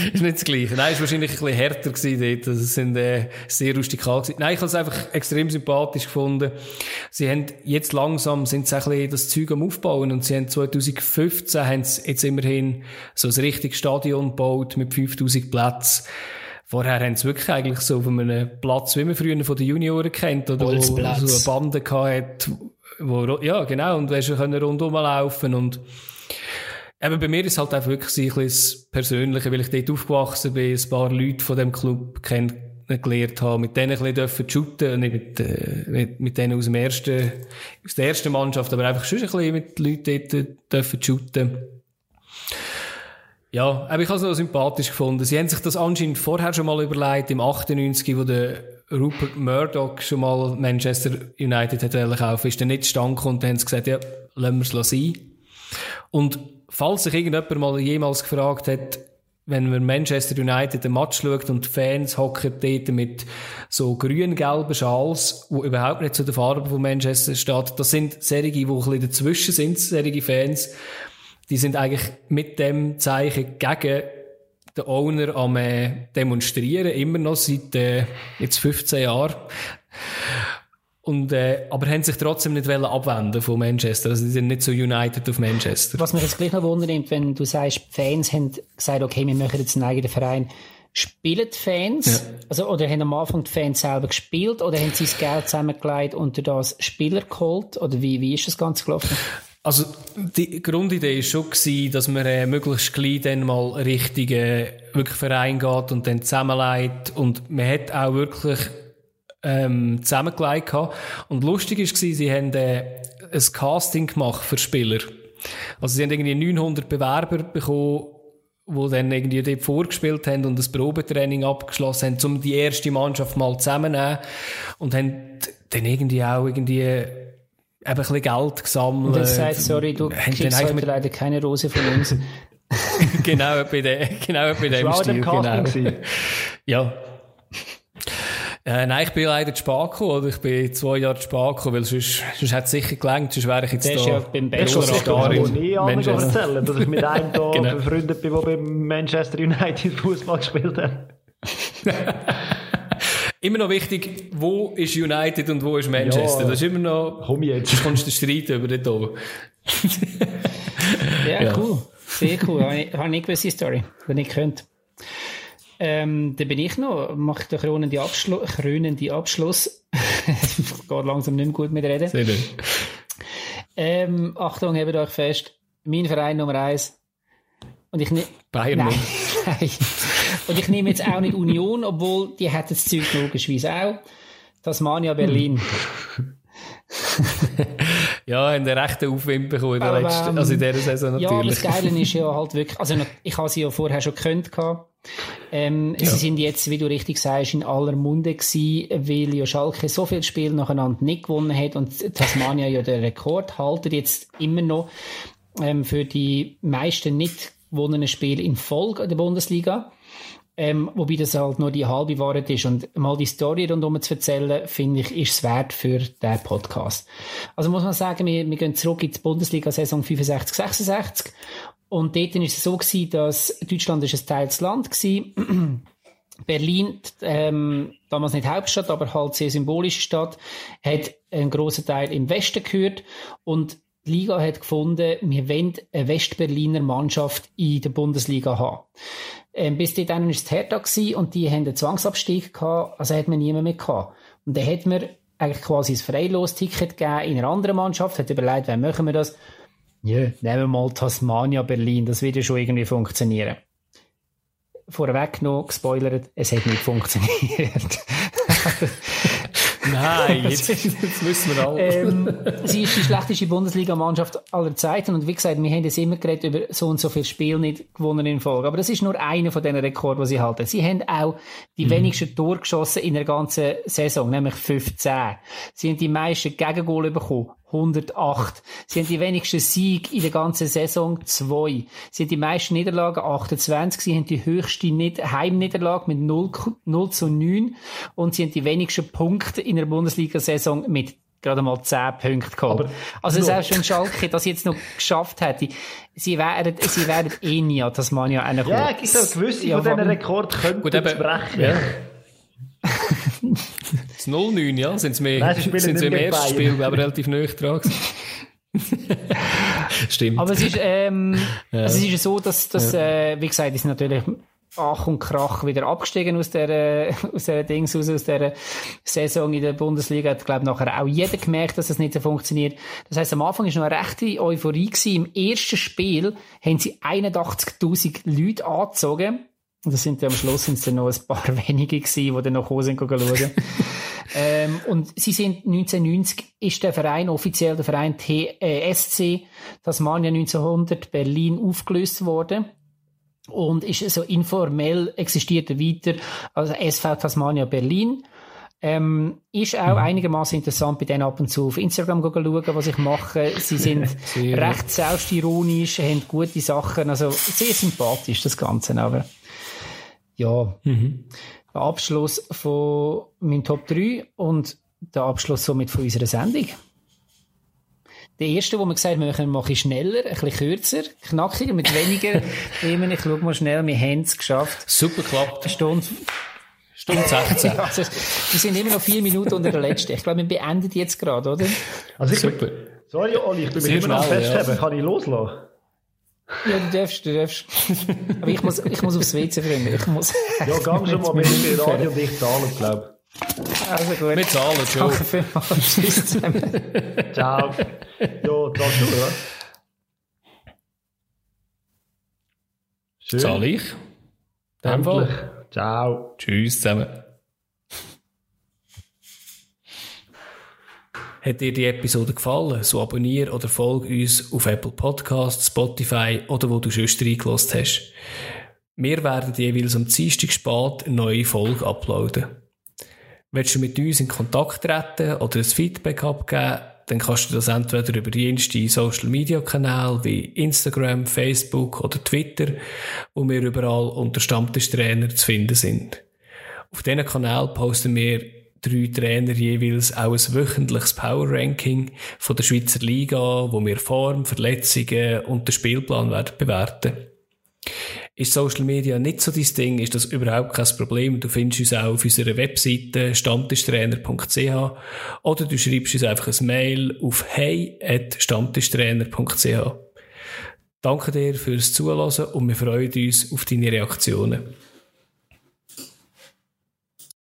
ist nicht das Gleiche. Nein, es war wahrscheinlich ein bisschen härter gewesen dort. Also, es sind, äh, sehr rustikal gewesen. Nein, ich habe es einfach extrem sympathisch gefunden. Sie haben jetzt langsam, sind sie ein bisschen das Zeug am Aufbauen und sie haben 2015 haben sie jetzt immerhin so ein richtiges Stadion gebaut mit 5000 Plätzen. Vorher haben sie wirklich eigentlich so auf einem Platz, wie man früher von den Junioren kennt, oder wo so eine Bande gehabt hat, wo, ja, genau, und du können rundum laufen und Eben bei mir ist halt einfach wirklich ein das Persönliche, weil ich dort aufgewachsen bin, ein paar Leute von dem Club kennengelernt habe, mit denen ein bisschen shooten, nicht mit, äh, mit, mit denen aus dem ersten, aus der ersten Mannschaft, aber einfach schon ein bisschen mit Leuten dort dürfen shooten. Ja, aber ich habe es noch sympathisch gefunden. Sie haben sich das anscheinend vorher schon mal überlegt, im 98, wo der Rupert Murdoch schon mal Manchester United hat kaufen, ist dann nicht stand und dann haben sie gesagt, ja, lassen wir es sein. Und falls sich irgendjemand mal jemals gefragt hat, wenn man Manchester United den Match schaut und die Fans hocken dort mit so grün-gelben Schals, wo überhaupt nicht zu der Farbe von Manchester steht, das sind Serien, die ein bisschen dazwischen sind, Serien Fans, die sind eigentlich mit dem Zeichen gegen den Owner am äh, demonstrieren, immer noch seit äh, jetzt 15 Jahren. Und, äh, aber haben sich trotzdem nicht abwenden von Manchester. Also, die sind nicht so united auf Manchester. Was mich jetzt gleich noch wundert, wenn du sagst, die Fans haben gesagt, okay, wir machen jetzt einen eigenen Verein. Spielen die Fans? Ja. Also, oder haben am Anfang die Fans selber gespielt? Oder haben sie das Geld zusammengelegt und das Spieler geholt? Oder wie, wie ist das Ganze gelaufen? Also, die Grundidee war schon gewesen, dass man äh, möglichst gleich dann mal richtig äh, wirklich Verein geht und dann zusammenlegt. Und man hat auch wirklich ähm, zusammengelegt. Und lustig war, sie haben äh, ein Casting gemacht für Spieler. Also sie haben irgendwie 900 Bewerber bekommen, die dann irgendwie dort vorgespielt haben und das Probetraining abgeschlossen haben, um die erste Mannschaft mal zusammenzunehmen. Und haben dann irgendwie auch irgendwie eben ein bisschen Geld gesammelt. Und er sagt, sorry, du kriegst heute leider keine Rose von uns. genau, bei, de, genau bei dem Stil. Genau. Ja. Äh, nein, ich bin leider zu spät gekommen, oder? Ich bin zwei Jahre zu spät gekommen, weil sonst, sonst hätte es sicher gelangt, sonst wäre ich jetzt das da. Ja beim Bachelor Star in nie erzählen, dass ich mit einem da genau. befreundet bin, der beim Manchester United Fußball gespielt hat. immer noch wichtig, wo ist United und wo ist Manchester? Ja, das ist immer noch, komm jetzt. Du kommst den Streit über dort oben. ja, ja, cool. Sehr cool. Habe ich, habe ich gewisse Story, wenn ich könnte. Ähm, dann bin ich noch, mache den krönenden, Abschlu krönenden Abschluss. Geht langsam nicht mehr gut mit Reden. Sehr gut. Ähm, Achtung, hebt euch fest. Mein Verein Nummer eins. Und ich nehme. Bayern. Nein, nein. Und ich nehme jetzt auch nicht Union, obwohl die hat das Zeug logischerweise auch. Tasmania Berlin. ja, in der rechten Aufwind bekommen in der aber, letzten, also in dieser Saison natürlich. Ja, aber das Geile ist ja halt wirklich, also ich habe sie ja vorher schon gekannt Ähm, ja. Sie sind jetzt, wie du richtig sagst, in aller Munde gewesen, weil ja Schalke so viele Spiele nacheinander nicht gewonnen hat und Tasmania ja der Rekordhalter jetzt immer noch ähm, für die meisten nicht gewonnenen Spiele in Folge in der Bundesliga. Ähm, wobei das halt nur die halbe Wahrheit ist. Und mal die Story rundum zu erzählen, finde ich, ist es wert für diesen Podcast. Also muss man sagen, wir, wir gehen zurück in die Bundesliga-Saison 65, 66. Und dort war es so gewesen, dass Deutschland ist ein teils Land war. Berlin, ähm, damals nicht Hauptstadt, aber halt sehr symbolische Stadt, hat einen grossen Teil im Westen gehört und die Liga hat gefunden, wir wollen eine Westberliner Mannschaft in der Bundesliga haben. Ähm, bis dahin war es Hertha und die haben einen Zwangsabstieg gehabt, also hat man niemand mehr gehabt. Und dann hat man eigentlich quasi ein Freilos-Ticket gegeben in einer anderen Mannschaft, hat überlegt, wer machen wir das? Ja, nehmen wir mal Tasmania Berlin, das wird ja schon irgendwie funktionieren. Vorweg noch gespoilert, es hat nicht funktioniert. Nein, jetzt, jetzt wissen wir alle. ähm, sie ist die schlechteste Bundesliga-Mannschaft aller Zeiten und wie gesagt, wir haben jetzt immer geredet über so und so viele Spiele nicht gewonnen in Folge. Aber das ist nur einer von diesen Rekorden, die sie halten. Sie haben auch die mhm. wenigsten Tore geschossen in der ganzen Saison, nämlich 15. Sie haben die meisten Gegengole bekommen. 108. Sie haben die wenigsten Siege in der ganzen Saison, 2. Sie haben die meisten Niederlagen, 28. Sie haben die höchste Heimniederlage mit 0, 0 zu 9. Und sie haben die wenigsten Punkte in der Bundesliga-Saison mit gerade mal 10 Punkte geholt. Aber also selbst wenn Schalke das jetzt noch geschafft hätte, sie wären, sie wären eh nie an Tasmania einer Ja, es gibt auch gewisse ja, von diesen Rekorden könnten brechen. Ja. Das 0-9, ja, sind es mehr, Nein, sind sie im ersten Spiel, aber relativ neu dran Stimmt. Aber es ist, ähm, ja. also es ist so, dass, dass ja. äh, wie gesagt, ist natürlich Ach und Krach wieder abgestiegen aus der, aus der Dings raus, aus der Saison in der Bundesliga. Hat, glaube nachher auch jeder gemerkt, dass das nicht so funktioniert. Das heisst, am Anfang ist noch eine rechte Euphorie gewesen. Im ersten Spiel haben sie 81.000 Leute angezogen. Und das sind dann am Schluss sind dann noch ein paar wenige gewesen, die dann noch schauen schauen. ähm, und sie sind 1990 ist der Verein offiziell der Verein TSC Tasmania 1900 Berlin aufgelöst worden und ist so informell existiert er weiter als SV Tasmania Berlin. Ähm, ist auch mhm. einigermaßen interessant bei denen ab und zu auf Instagram schauen, was ich mache. Sie sind recht selbstironisch, haben gute Sachen, also sehr sympathisch das Ganze, aber ja, mhm. der Abschluss von meinem Top 3 und der Abschluss somit von unserer Sendung. Der erste, wo wir gesagt haben, wir machen schneller, ein bisschen kürzer, knackiger, mit weniger Themen. Ich schaue mal schnell, wir haben es geschafft. Super geklappt. Eine Stunde. Stunde 16. ja, also, wir sind immer noch vier Minuten unter der letzten. Ich glaube, wir beenden jetzt gerade, oder? Also ich Super. Bin, sorry, Olli, ich bin mir immer noch festhalten. Ja. Kann ich loslassen? Ja, du darfst, du darfst. Aber ich muss, ich muss aufs WC, Freunde. Ich muss. Ja, gang schon mal mit dem Radio und ich zahlen, glaube Also gut. Wir zahlen schon. Danke vielmals. Tschüss zusammen. Ciao. Ja, zahlst du, oder? Schön. Zahl ich. Endlich. Ciao. Tschüss zusammen. Hat dir die Episode gefallen, so abonniere oder folge uns auf Apple Podcasts, Spotify oder wo du schon reingelassen hast. Wir werden jeweils am Dienstag spät eine neue Folge uploaden. Willst du mit uns in Kontakt treten oder ein Feedback abgeben, dann kannst du das entweder über jenste Social Media Kanäle wie Instagram, Facebook oder Twitter, wo wir überall unter Stammtischtrainer zu finden sind. Auf diesen Kanal posten wir drei Trainer jeweils auch ein wöchentliches Power Ranking von der Schweizer Liga, wo wir Form, Verletzungen und den Spielplan werden bewerten. Ist Social Media nicht so dein Ding, ist das überhaupt kein Problem. Du findest uns auch auf unserer Webseite stammtischtrainer.ch oder du schreibst uns einfach ein Mail auf hey.stammtischtrainer.ch. Danke dir fürs Zuhören und wir freuen uns auf deine Reaktionen.